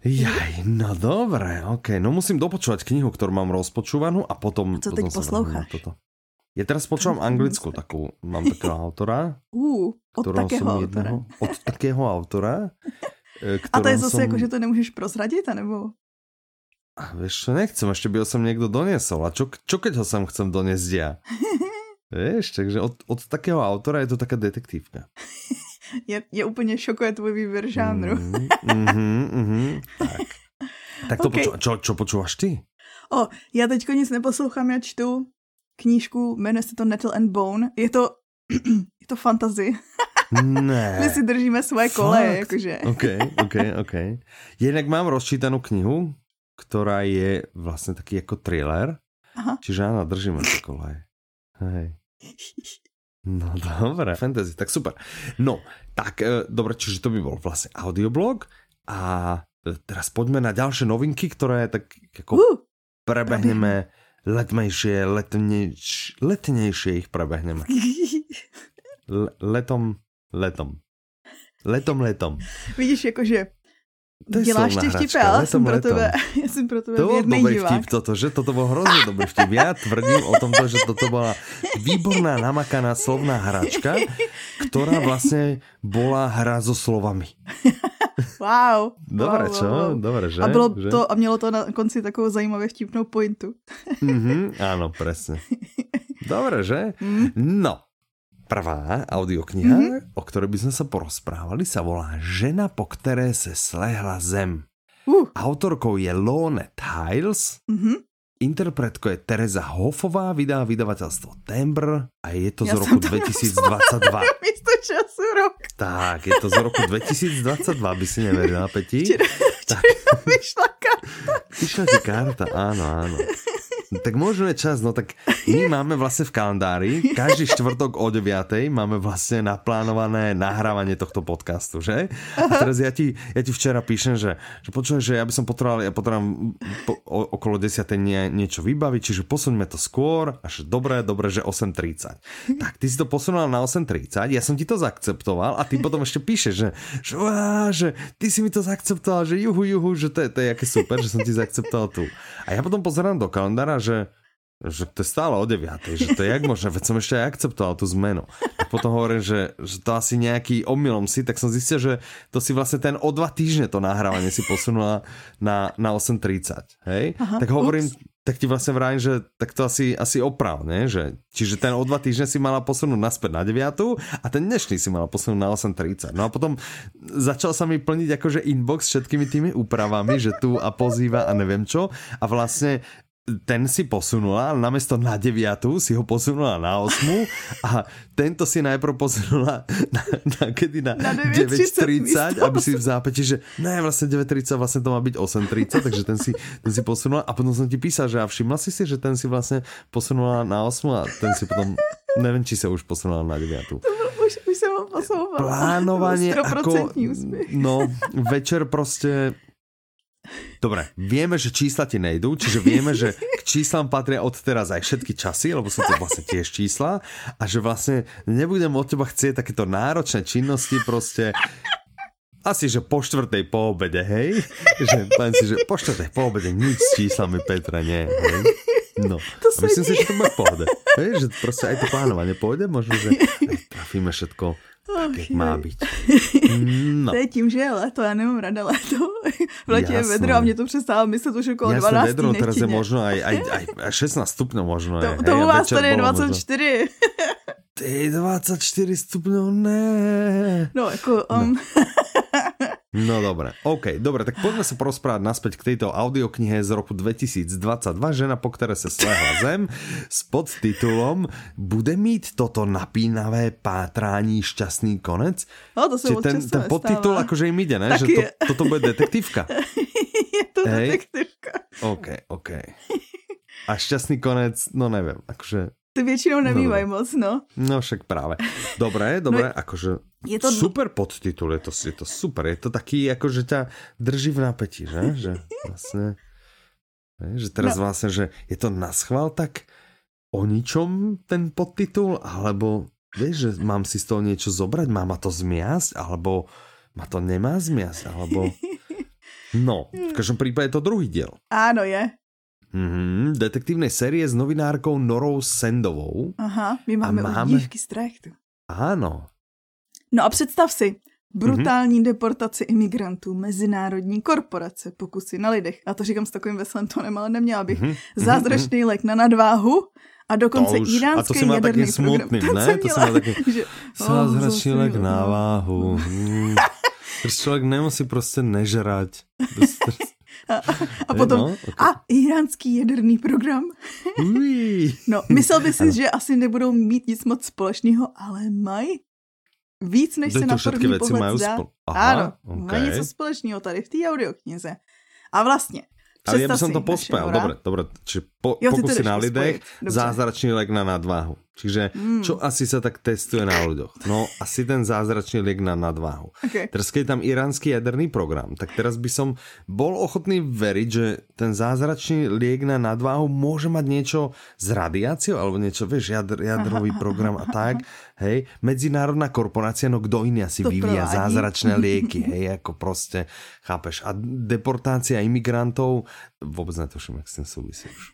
Jaj, no dobré, ok. No musím dopočúvať knihu, ktorú mám rozpočúvanú a potom... Co teď posloucháš? Toto. Ja teraz počúvam anglickú takú, mám takého autora. Uh, od takého autora. Jedného, od takého autora. A to je zase som... jako, že to nemůžeš prozradit, anebo? A vieš čo, nechcem, ešte by ho sem niekto doniesol. A čo, čo keď ho sem chcem doniesť ja? vieš, takže od, od takého autora je to taká detektívka. je, je úplně šokuje tvůj výběr žánru. mm, mm, mm, tak. Tak to okay. poču, čo, čo počúvaš ty? O, já teďko nic neposlouchám, já čtu knížku, jmenuje se to Nettle and Bone. Je to, je to fantasy. Ne. My si držíme svoje kole, jakože. OK, OK, OK. Jinak mám rozčítanou knihu, která je vlastně taky jako thriller. Aha. Čiže áno, držíme to kole. Hej. No dobré, fantasy, tak super. No, tak e, dobre, čiže to by bol vlastne audioblog a e, teraz poďme na ďalšie novinky, ktoré tak ako uh, prebehneme letmejšie, letnejš, letnejšie ich prebehneme. L letom, letom. Letom, letom. Vidíš, jakože to Děláš ty vtipy, ale jsem pro tebe, já jsem pro tebe To bol dobrý divák. vtip toto, že? Toto bol hrozně dobrý vtip. Já tvrdím o tomto, že toto byla výborná namakaná slovná hračka, která vlastně byla hra so slovami. Wow. Dobré, wow, čo? Wow. Dobré, že? A, bylo že? to, a mělo to na konci takovou zajímavě vtipnou pointu. mm-hmm, áno, presne. Dobre, že? Mm. No, Prvá audiokniha, mm-hmm. o ktorej by sme sa porozprávali, sa volá Žena, po které se slehla zem. Uh. Autorkou je Lone Tiles, mm-hmm. interpretkou je Teresa Hofová, vydá vydavateľstvo Tembr a je to ja z roku 2022. Místo času rok. Tak, je to z roku 2022, by si neverila, Peti. Včera, včera vyšla karta. Vyšla ti karta, áno, áno. Tak možno je čas, no tak my máme vlastne v kalendári, každý štvrtok o 9. máme vlastne naplánované nahrávanie tohto podcastu, že? A teraz ja ti, ja ti včera píšem, že, že počujem, že ja by som potreboval, ja potrebujem po, o, okolo 10. Nie, niečo vybaviť, čiže posuňme to skôr, až dobre, dobre, že 8.30. Tak ty si to posunula na 8.30, ja som ti to zaakceptoval a ty potom ešte píšeš, že, že, uá, že ty si mi to zaakceptoval, že juhu, juhu, že to je, to je aké super, že som ti zaakceptoval tu. A ja potom pozerám do kalendára, že že to je stále o 9, že to je jak možné, veď som ešte aj akceptoval tú zmenu. Tak potom hovorím, že, že to asi nejaký omylom si, tak som zistil, že to si vlastne ten o dva týždne to nahrávanie si posunula na, na 8.30, hej? Aha, tak hovorím, ups. tak ti vlastne vrátim, že tak to asi, asi oprav, ne? Že, čiže ten o dva týždne si mala posunúť naspäť na 9 a ten dnešný si mala posunúť na 8.30. No a potom začal sa mi plniť akože inbox všetkými tými úpravami, že tu a pozýva a neviem čo a vlastne ten si posunula, namiesto na 9 si ho posunula na 8 a tento si najprv posunula na, na kedy na, na 9.30, aby si v zápäti, že ne, vlastne 9.30, vlastne to má byť 8.30, takže ten si, ten si posunula a potom som ti písal, že a všimla si si, že ten si vlastne posunula na 8 a ten si potom, neviem, či sa už posunula na 9. Už, už som ho posouvala. Plánovanie ako, no, večer prostě Dobre, vieme, že čísla ti nejdú, čiže vieme, že k číslam patria od teraz aj všetky časy, lebo sú to vlastne tiež čísla a že vlastne nebudem od teba chcieť takéto náročné činnosti proste asi, že po štvrtej po obede, hej? Že, si, že po štvrtej po obede nič s číslami Petra, nie, hej? No, to a myslím si, že to bude v pohode. Hej, že proste aj to plánovanie pôjde, možno, že trafíme všetko tak, jak má být. No. To je tím, že je leto, já nemám rada leto. V letě je vedro a mě to přestává myslet už okolo Jasné, 12. vedro, teraz je možno aj, aj, aj 16 stupňov možno. To, to u vás tady je 24. Možno... Ty 24 stupňov, ne. No, jako... Um... No. No dobre, OK, dobre, tak poďme sa porozprávať naspäť k tejto audioknihe z roku 2022, žena, po ktoré sa slehla zem, s podtitulom Bude mít toto napínavé pátrání šťastný konec? No, to Čiže ten, ten podtitul akože im ide, ne? že to, toto bude detektívka. je to Hej? detektívka. OK, OK. A šťastný konec, no neviem, akože ty většinou nemývají no, moc, no. No však právě. Dobré, dobré, no, akože je to... super podtitul, je to, je to super, je to taký, akože ťa drží v napätí, že? že vlastne, že teraz no. vlastne, že je to na schvál tak o ničom ten podtitul, alebo vieš, že mám si z toho niečo zobrať, má ma to zmiasť, alebo ma to nemá zmiasť, alebo... No, v každom prípade je to druhý diel. Áno, je. Mm-hmm, detektívnej série s novinárkou Norou Sendovou. Aha, my máme, a máme... dívky z trajektu. Ano. No a představ si, brutální mm-hmm. deportaci imigrantů, mezinárodní korporace, pokusy na lidech. A to říkám s takovým veselým tónem, ale neměla bych. Mm-hmm. Zázračný lék na nadváhu a dokonce už, iránský a to má taky smutný, program. ne? To si má taky zázračný lék na váhu. Hmm. člověk nemusí prostě nežrať. A, a potom, no, okay. a iránský jaderný program. no, myslel by si, ano. že asi nebudou mít nic moc společného, ale mají víc, než se na první pohled zdá. Spol- Aha, ano, okay. mají něco společného tady v té audioknize. A vlastně, ale ja by som to pospel. Dobre, dobre. Čiže po, jo, pokusy na lidech, zázračný lek na nadváhu. Čiže mm. čo asi sa tak testuje na ľuďoch? No asi ten zázračný liek na nadváhu. Okay. Teraz keď je tam iránsky jaderný program, tak teraz by som bol ochotný veriť, že ten zázračný liek na nadváhu môže mať niečo s radiáciou alebo niečo, vieš, jadr, jadrový program a tak. Hej, medzinárodná korporácia, no kdo iný asi to vyvíja provádí. zázračné lieky, hej, ako proste, chápeš. A deportácia imigrantov, vôbec netuším, jak s tým súvisí už.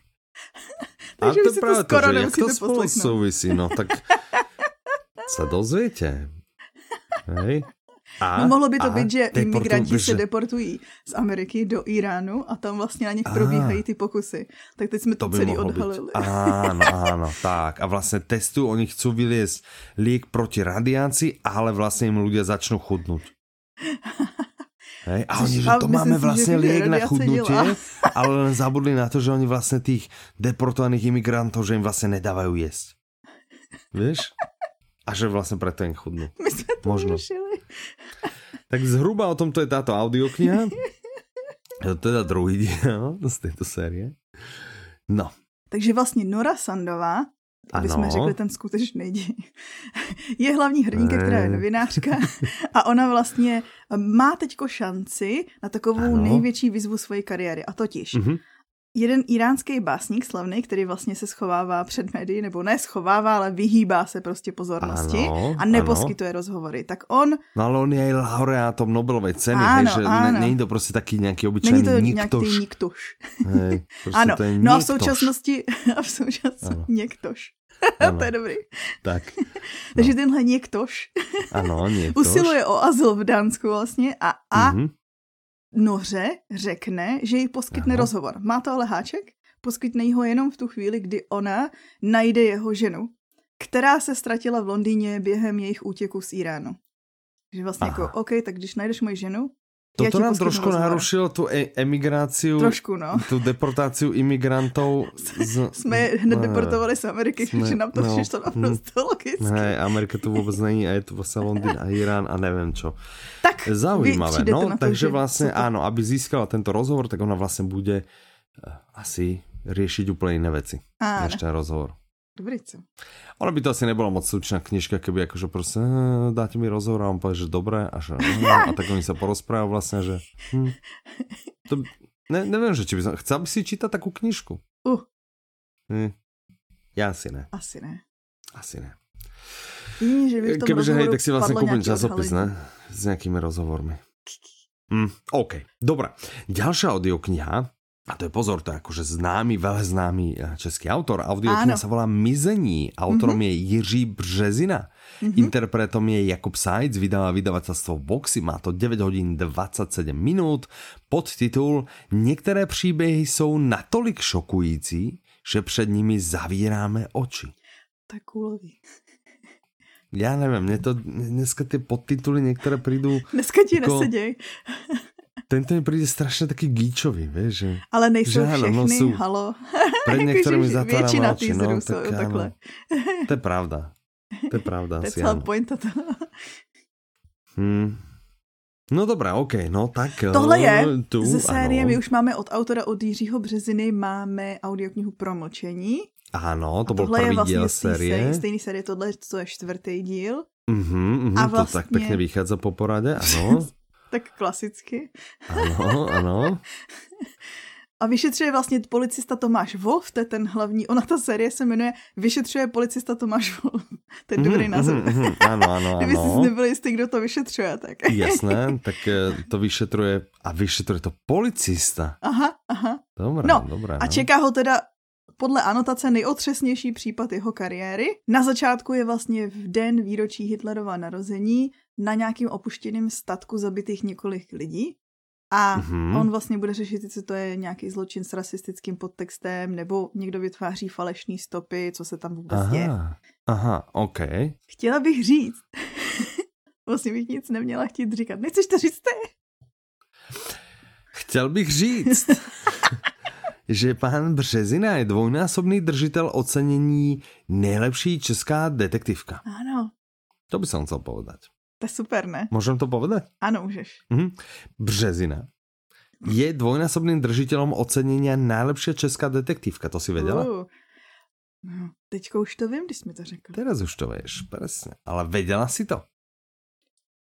Takže a to je práve to, že jak to spolu súvisí, no tak sa dozviete. Hej. A, no mohlo by to být, že imigranti se deportují z Ameriky do Iránu a tam vlastně na nich probíhají ty pokusy. Tak teď jsme to, to celý odhalili. Áno, áno, tak. A vlastně testují, oni chcú vyliesť liek proti radiácii, ale vlastně im ľudia začnú chudnúť. Hej? A oni, že to máme vlastně liek na chudnutie, ale zabudli na to, že oni vlastně tých deportovaných imigrantov, že im vlastně nedávajú jesť. Víš? A že vlastně preto im chudnú. My jsme to Možno. Tak zhruba o tomto je táto audiokniha. Je to teda druhý diel z této série. No. Takže vlastně Nora Sandová aby ano. jsme řekli ten skutečný děj. Je hlavní hrdinka, která je novinářka a ona vlastně má teďko šanci na takovou ano. největší výzvu své kariéry a totiž mm-hmm jeden iránský básník slavný, který vlastně se schovává před médií, nebo ne schovává, ale vyhýbá se prostě pozornosti ano, a neposkytuje ano. rozhovory. Tak on... No ale on je i laureátom Nobelovej ceny, ano, hej, že ano. není to prostě taky nějaký obyčejný Není to niktoš. nějaký niktoš. Hej, prostě ano, to je no a v současnosti, a v současnosti něktož. to je dobrý. Tak. No. Takže tenhle něktož ano, něktož. usiluje o azyl v Dánsku vlastně a, a mm-hmm Noře řekne, že jí poskytne Aha. rozhovor. Má to ale háček? Poskytne jí ho jenom v tu chvíli, kdy ona najde jeho ženu, která se ztratila v Londýně během jejich útěku z Iránu. Že vlastně jako, Aha. jako, OK, tak když najdeš moji ženu, Toto nám trošku rozhovor. narušilo tu e emigráciu, trošku, no. tu deportáciu imigrantov. Z... Jsme hned deportovali z Ameriky, jsme, že nám to no, přišlo naprosto hm, logicky. Ne, Amerika tu vůbec není a je tu vlastně Londýn a Irán a nevím čo. Tak Zaujímavé, no, to, takže vlastně super. áno, aby získala tento rozhovor, tak ona vlastně bude uh, asi riešiť úplně jiné věci, než ten rozhovor. Dobrý, co? Ono by to asi nebyla moc slučná knižka, keby akože prostě hm, dáte mi rozhovor a on povie, že dobré a, že, hm, a tak oni sa porozprávajú vlastne, že hm, to, ne, neviem, že či by som, chcel by si čítať takú knižku? Uh. Hm, ja asi ne. Asi ne. Asi ne. Hm, že by v tom Kebyže hej, tak si vlastne kúpim časopis, ne? S nejakými rozhovormi. Hm, OK, dobré. Ďalšia audiokniha a to je pozor, to je akože známy, veľa známy eh, český autor. Audiokniha sa volá Mizení. Autorom mm -hmm. je Jiří Březina. Mm -hmm. Interpretom je Jakub Sajc, vydává vydavateľstvo Voxy. Má to 9 hodín 27 minút. Podtitul Některé příběhy jsou natolik šokující, že před nimi zavíráme oči. Tak kulový. Já nevím, mě to dneska ty podtituly některé přijdou... Dneska ti jako, neseděj. Tento mi přijde strašně taky gíčový, víš, že... Ale nejsou že, všechny, no, jsou, halo. Před některými zatváráme Většina oči, no, tak takhle. To je pravda. To je pravda. to je celá pointa to. Hmm. No dobré, OK, no tak... Tohle je tu, ze série, ano. my už máme od autora od Jiřího Březiny, máme audioknihu Promlčení. Ano, to byl první vlastně díl série. Stejný série, tohle to je čtvrtý díl. Uh-huh, uh-huh, a vlastně... To tak pěkně vychádza po poradě, ano. Tak klasicky. Ano, ano. A vyšetřuje vlastně policista Tomáš Wolf, to je ten hlavní, ona ta série se jmenuje Vyšetřuje policista Tomáš Wolf. To je mm, dobrý název. Mm, mm, ano, ano, Kdyby ano. si nebyli jistý, kdo to vyšetřuje, tak. Jasné, tak eh, to vyšetřuje a vyšetřuje to policista. Aha, aha. Dobré, no, dobré, a no. čeká ho teda podle anotace nejotřesnější případ jeho kariéry. Na začátku je vlastně v den výročí Hitlerova narození na nějakým opuštěném statku zabitých několik lidí. A mm-hmm. on vlastně bude řešit, jestli to je nějaký zločin s rasistickým podtextem, nebo někdo vytváří falešné stopy, co se tam vůbec aha, děje. Aha, OK. Chtěla bych říct, vlastně bych nic neměla chtít říkat. Nechceš to říct ty? Chtěl bych říct, že pán Březina je dvojnásobný držitel ocenění nejlepší česká detektivka. Ano. To by som chcel povedať. To je super, ne? Môžem to povedať? Ano, můžeš. Mhm. Březina je dvojnásobným držiteľom ocenenia najlepšia česká detektívka. To si vedela? Uh. No, teďko už to vím, když jsi mi to řekl. Teraz už to vieš, presne. Ale vedela si to?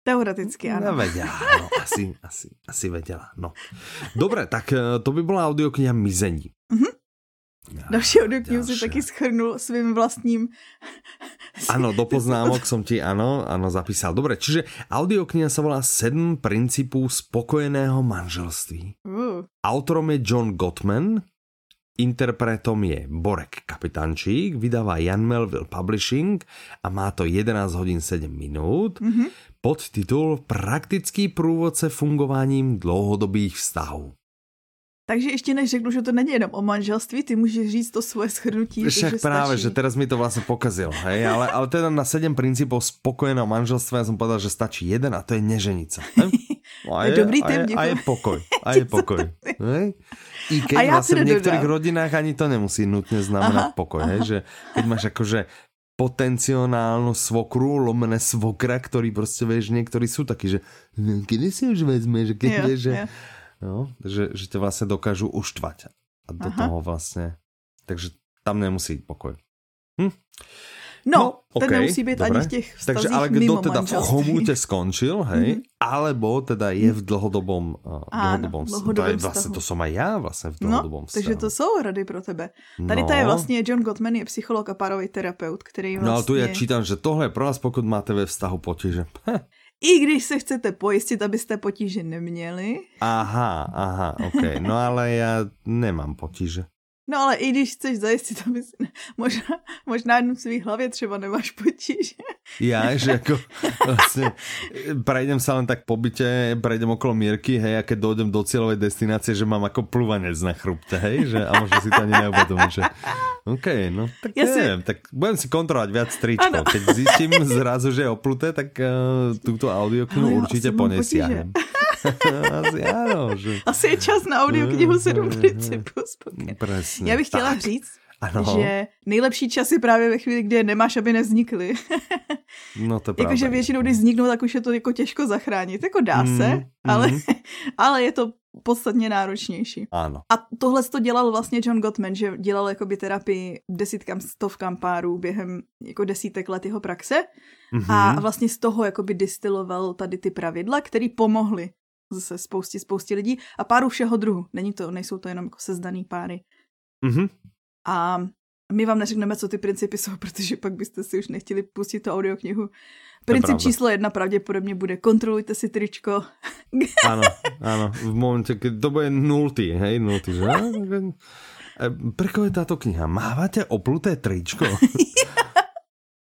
Teoreticky, ano. No, vedela, no, asi, asi, asi vedela, no. Dobre, tak eh, to by bola audiokniha Mizení. Mhm. Další audioknihu si taky schrnul svým vlastním... Áno, do poznámok som ti, áno, áno, zapísal. Dobre, čiže audiokniha sa volá 7 princípů spokojeného manželství. Uh, Autorom je John Gottman, interpretom je Borek Kapitančík, vydáva Jan Melville Publishing a má to 11 hodin 7 minút. mhm. Podtitul Praktický průvodce fungováním dlouhodobých vztahů. Takže ještě než řeknu, že to není jenom o manželství, ty můžeš říct to svoje schrnutí. Však že práve, stačí. že teraz mi to vlastne pokazil, hej, ale, ale teda na 7 princípov spokojeného manželstva ja som povedal, že stačí jeden a to je neženice. No To je dobrý a je, a je pokoj. A je pokoj. Hej? I keď A já vlastne teda v dodám. rodinách ani to nemusí nutne znamenať Aha, pokoj. Hej? Že keď máš akože potenciálnu svokru, lomené svokra, ktorí proste, vieš, niektorí sú takí, že "No, kedy si už vezme, že keď Jo, že, jo. No, že, že ťa vlastne dokážu uštvať. A do Aha. toho vlastne, takže tam nemusí byť pokoj. Hm? No, ten okej, nemusí být ani v těch Takže vztazích ale kdo teda v manželství. chomúte skončil, hej, Mhm. alebo teda je v dlhodobom, uh, Áno, dlhodobom, to je dlhodobém vztahu. to som aj ja vlastne v No, dlhodobom takže to vztahu. jsou rady pro tebe. Tady to je vlastně John Gottman, je psycholog a párový terapeut, který vlastně... No ale tu ja čítam, že tohle je pro vás, pokud máte ve vztahu potíže. I když se chcete pojistit, abyste potíže neměli, Aha, aha, ok. No ale ja nemám potíže. No ale i když chceš zajistit, aby si... Možná, možná jenom v svý hlavě třeba nemáš potíže. Ja, že ako vlastne prejdem sa len tak po byte, prejdem okolo Mierky, hej, a keď dojdem do cieľovej destinácie, že mám ako plúvanec na chrupte, hej, že, a možno si to ani neuvedomím, že OK, no tak Ja si- neviem, tak budem si kontrolovať viac tričko. Áno. Keď zistím zrazu, že je opluté, tak uh, túto audioknihu určite asi mám ponesiahnem. Asi áno, že... Asi je čas na audioknihu Mm, 7 mm, principů spokojenosti. Já bych chtěla tak. říct, Ano, že nejlepší čas je právě ve chvíli, kdy je nemáš, aby nevznikly. no to je. Jakože většinou, když vzniknou, tak už je to jako těžko zachránit. Jako dá Mm, se, ale, mm. ale je to podstatně náročnější. Áno. A tohle to dělal vlastně John Gottman, že dělal jakoby terapii desítkám, stovkám párů během jako desítek let jeho praxe Mhm. a vlastně z toho jakoby distiloval tady ty pravidla, které pomohly zase spoustě, spoustě lidí a párů všeho druhu. Není to, nejsou to jenom jako sezdaný páry. Mhm. A my vám neřekneme, co ty principy jsou, protože pak byste si už nechtěli pustit tu audioknihu. Princip číslo jedna pravděpodobně bude kontrolujte si tričko. Áno, áno. V momente, keď to bude nultý, hej, nultý, že? E, Pre koho je táto kniha? Mávate opluté tričko?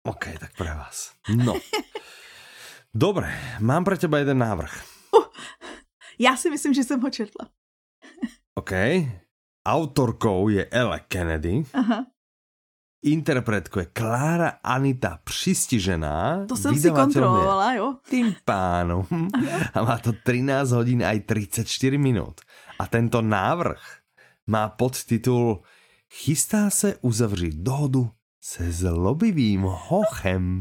OK, tak pre vás. No. Dobre, mám pre teba jeden návrh. Já si myslím, že jsem ho četla. OK. Autorkou je Ella Kennedy, Aha. interpretkou je Klára Anita Přistižená. To jsem si kontrolovala, jo. tým pánom a má to 13 hodín aj 34 minut. A tento návrh má podtitul Chystá se uzavřít dohodu se zlobivým hochem.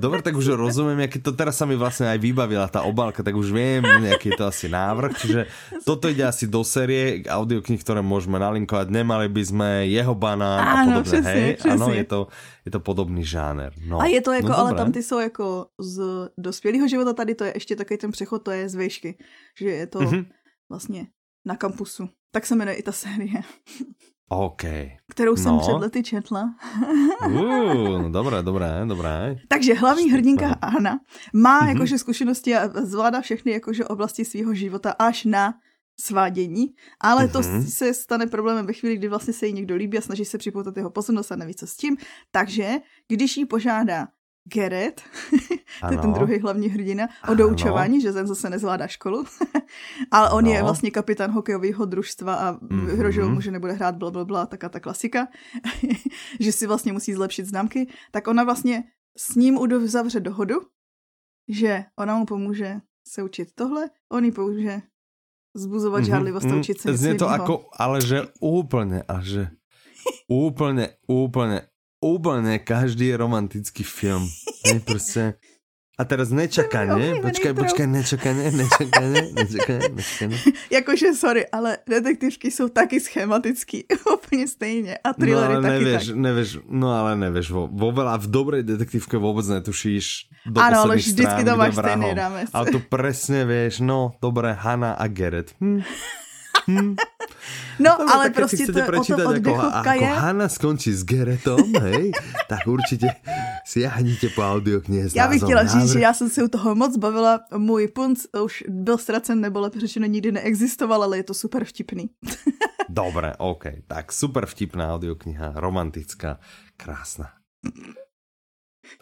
Dobre, tak už rozumiem, aký to teraz sa mi vlastne aj vybavila tá obálka, tak už viem, aký je to asi návrh, čiže toto ide asi do série audiokníh, ktoré môžeme nalinkovať, nemali by sme jeho banán a podobné, přesně, hej? Přesně. je to, je to podobný žáner. No. A je to jako, no, ale dobré. tam ty jsou jako z dospělého života, tady to je ještě takový ten přechod, to je z vejšky. Že je to Mhm. vlastně na kampusu. Tak se jmenuje i ta série, OK. kterou jsem No. před lety četla. Uh, dobré, dobré, dobré. Takže hlavní hrdinka Anna má Mhm. jakože zkušenosti a zvládá všechny jakože oblasti svého života až na svádění, ale to mm-hmm. se stane problémem ve chvíli, kdy vlastně se jí někdo líbí a snaží se připoutat jeho pozornost a neví, co s tím. Takže, když jí požádá Gerrit, to je ten druhý hlavní hrdina, o doučování, že Zen zase nezvládá školu, ale on ano. je vlastně kapitán hokejového družstva a mm-hmm. hrozil mu, že nebude hrát bla, bla, bla, taká ta klasika, že si vlastně musí zlepšit známky, tak ona vlastně s ním uzavře dohodu, že ona mu pomůže se učit tohle, on jí pomůže zbuzovat mm-hmm, žádlivost a učit se Znie to jako, ale že úplně a že úplně, úplně, úplně každý romantický film. Hej, prostě a teraz nečakanie, počkaj, počkaj, nečakanie, nečakanie, nečakanie, nečakanie. Jakože sorry, ale detektivky jsou taky schematický, úplně stejně. A thrillery no, ale taky nevieš, tak. nevieš, no ale nevieš, vo, vo veľa, v dobrej detektívke vôbec netušíš do Áno, ale vždycky to máš stejný rámec. Ale to presne vieš, no, dobré, Hanna a Gerrit. Hm. Hm. No, Dobre, ale tak si prostě chcete to o tom prečítať, ako, ako je... Hanna skončí s Geretom, hej, tak určite siahnite po audioknihe s Já bych chtěla říct, že já jsem se u toho moc bavila. Můj punc už byl ztracen, nebo lepší řečeno nikdy neexistoval, ale je to super vtipný. Dobre, OK. Tak super vtipná audiokniha, romantická, krásna.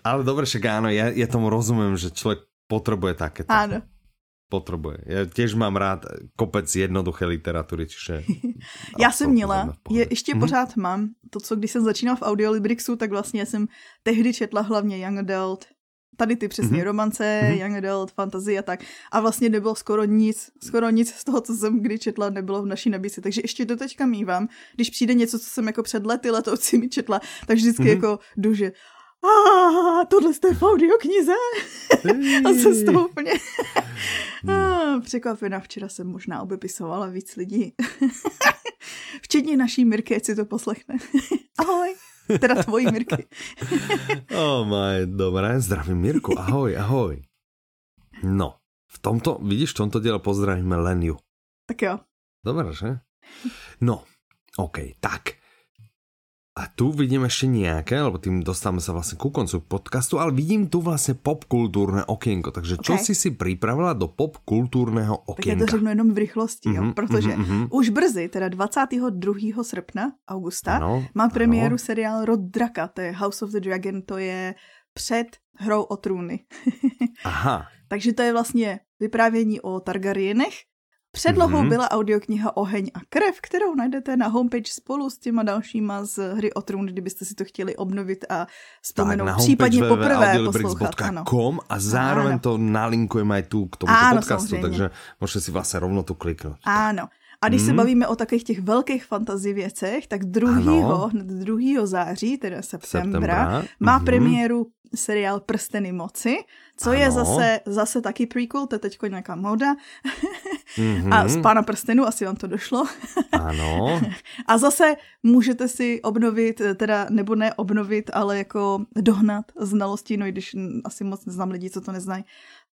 Ale dobre, však áno, ja, ja tomu rozumiem, že človek potrebuje takéto. Ano. Potrebuje. Ja tiež mám rád kopec jednoduché literatury, čiže... Já jsem měla, je, ještě Mhm. pořád mám, to, co když jsem začínala v Audiolibrixu, tak vlastně jsem tehdy četla hlavně Young Adult, tady ty přesně Mhm. romance, Mhm. Young Adult, fantasy a tak. A vlastně nebylo skoro nic, skoro nic z toho, co jsem kdy četla, nebylo v naší nabídce. Takže ještě do teďka mývám, když přijde něco, co jsem jako před lety letoucí mi četla, tak vždycky Mhm. jako jdu, že a tohle jste v audioknize? a jsem z toho úplně ah, překvapená. Včera jsem možná obepisovala víc lidí. Včetně naší Mirky, ať si to poslechne. Ahoj. Teda tvojí Mirky. Oh my, dobré, zdravím Mirku, ahoj, ahoj. No, v tomto, vidíš, v tomto diele pozdravíme Leniu. Tak jo. Dobre, že? No, OK, tak. A tu vidím ešte nejaké, lebo tým dostávame sa vlastne ku koncu podcastu, ale vidím tu vlastne popkultúrne okienko. Takže čo OK. si si pripravila do popkultúrneho Tak já to řeknu jenom v rychlosti, jo, Mhm, protože mhm, mhm. už brzy, teda 22. srpna, augusta, Ano, má premiéru ano. seriál Rod Draka, to je House of the Dragon, to je před hrou o trůny. Aha, Takže to je vlastně vyprávění o Targaryenech. Předlohou Mhm. mm-hmm. byla audiokniha Oheň a krev, kterou najdete na homepage spolu s těma dalšíma z hry o trůn, kdybyste si to chtěli obnovit a tak vzpomenout na případně poprvé poslouchat. Ano. a zároveň Áno. to nalinkujeme aj tu k tomuto podcastu, samozřejmě. takže môžete si vlastne rovno tu kliknúť. Ano. A když se Mhm. bavíme o takových těch velkých fantasy věcech, tak 2. hned 2. září, teda septembra, Septembra, má mhm. premiéru seriál Prsteny moci, co je Ano. zase, zase taky prequel, to je teďko nějaká moda. Mhm. A z Pána prstenů, asi vám to došlo. Áno, A zase můžete si obnovit, teda nebo ne obnovit, ale jako dohnat znalosti, no i když asi moc neznám lidi, co to neznají,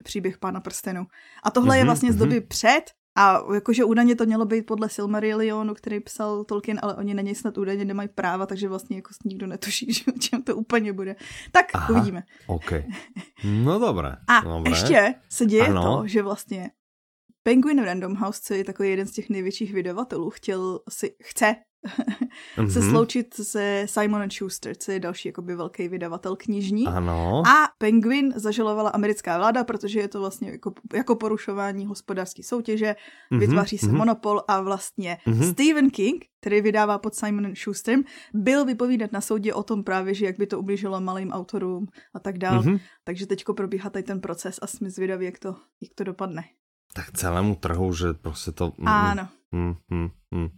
příběh Pána prstenů. A tohle je Mhm, vlastně z mhm. doby před, a jakože údajně to mělo být podle Silmarillionu, který psal Tolkien, ale oni na něj snad údajně nemají práva, takže vlastně jako nikdo netuší, že o čem to úplně bude. Tak Aha. uvidíme. OK. No dobré. A dobré. ještě se děje Ano. to, že vlastně Penguin Random House, co je takový jeden z těch největších vydavatelů, chtěl si, chce se Mhm. sloučit se Simon Schuster, co je další jakoby velký vydavatel knižní. Ano. A Penguin zažalovala americká vláda, protože je to vlastně jako, jako porušování hospodářské soutěže, Mhm, vytváří se mhm. monopol a vlastně Mhm. Stephen King, který vydává pod Simonem Schusterem, byl vypovídat na soudě o tom právě, že jak by to ublížilo malým autorům a tak dál. Mhm. Takže teďko probíhá tady ten proces a jsme zvědaví, jak to, jak to dopadne. Tak celému trhu, že prostě to... mm, Áno. Mm, mm, mm.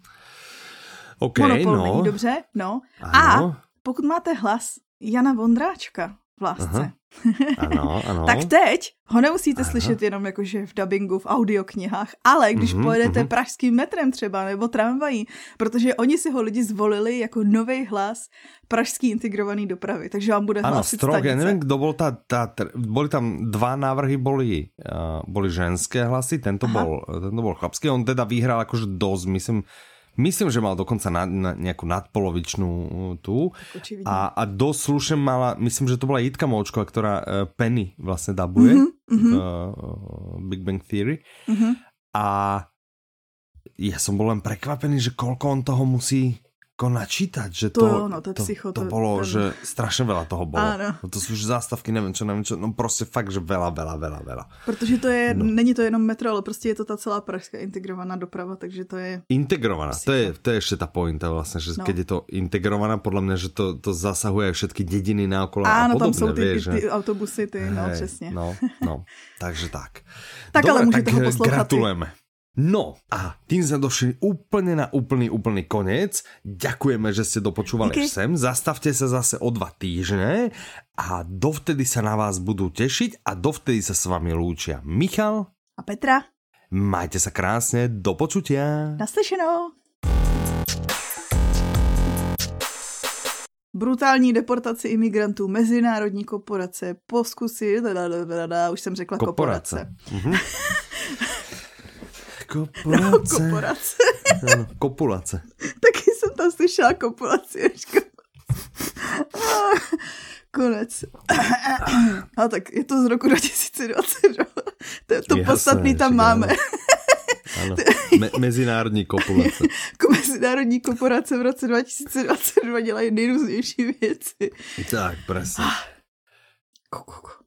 OK, Monopol no. není dobře, no. Ano, A pokud máte hlas Jana Vondráčka v lásce, ano, ano. tak teď ho nemusíte Aha. slyšet jenom jakože v dubbingu, v audioknihách, ale když Mhm, pojedete mhm. pražským metrem třeba nebo tramvají, protože oni si ho lidi zvolili jako nový hlas pražský integrovaný dopravy, takže vám bude Áno, hlasit strok, stanice. kto bol tá, tá, tr- boli tam dva návrhy, boli, uh, boli ženské hlasy, tento Aha. bol, tento bol chlapský, on teda vyhral akože dosť, myslím, myslím, že mal dokonca na, na, nejakú nadpolovičnú uh, tú a, a dosť slušne mala, myslím, že to bola Jitka Moučková, ktorá uh, Penny vlastne dabuje Mhm, v mhm. uh, Big Bang Theory Mhm. a ja som bol len prekvapený, že koľko on toho musí jako načítať, že to, to, no, to, to, psycho, to, to bolo, ten... že strašně veľa toho bolo. Ano. No to jsou už zástavky, nevím čo, nevím čo, no prostě fakt, že veľa, veľa, veľa, veľa. Protože to je, no. není to jenom metro, ale prostě je to ta celá pražská integrovaná doprava, takže to je... Integrovaná, psycho. to je, to je ještě ta pointa vlastně, že no. keď je to integrovaná, podle mě, že to, to zasahuje všetky dediny naokolo Áno, a podobně, tam jsou ty, vieš, ty, ty autobusy, ty, no, přesně. No, no, takže tak. tak Dobre, ale můžete tak ho poslouchat. Gratulujeme. No a tým sme došli úplne na úplný, úplný koniec. Ďakujeme, že ste dopočúvali až sem. Zastavte sa zase o dva týždne a dovtedy sa na vás budú tešiť a dovtedy sa s vami lúčia Michal. A Petra, Majte sa krásne, do počutia. naslyšenou. Brutální deportaci imigrantů, mezinárodní korporace, poskusy, dadadadada, už jsem řekla korporace. Mhm. No, Kopulace. Áno, kopulace. Taky jsem tam slyšela kopulaci. Konec. A tak je to z roku 2022. To, to Jasné, podstatný tam máme. Áno, Me, mezinárodní kopulace. Mezinárodní korporace v roce 2022 dělají nejrůznější věci. Tak, presne. Kukuku.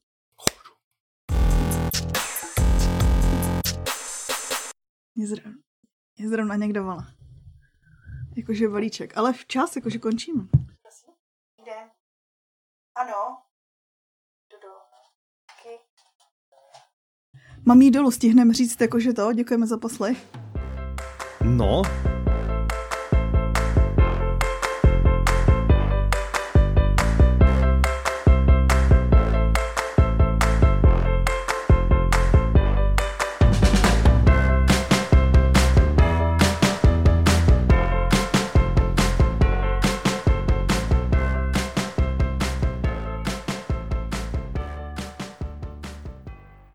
Mě zrovna, mě zrovna někdo volá. Jakože balíček, ale včas, jakože končíme. Jde. Ano. Dodo. Mám jít dolů, stihneme říct jakože to, děkujeme za poslech. No,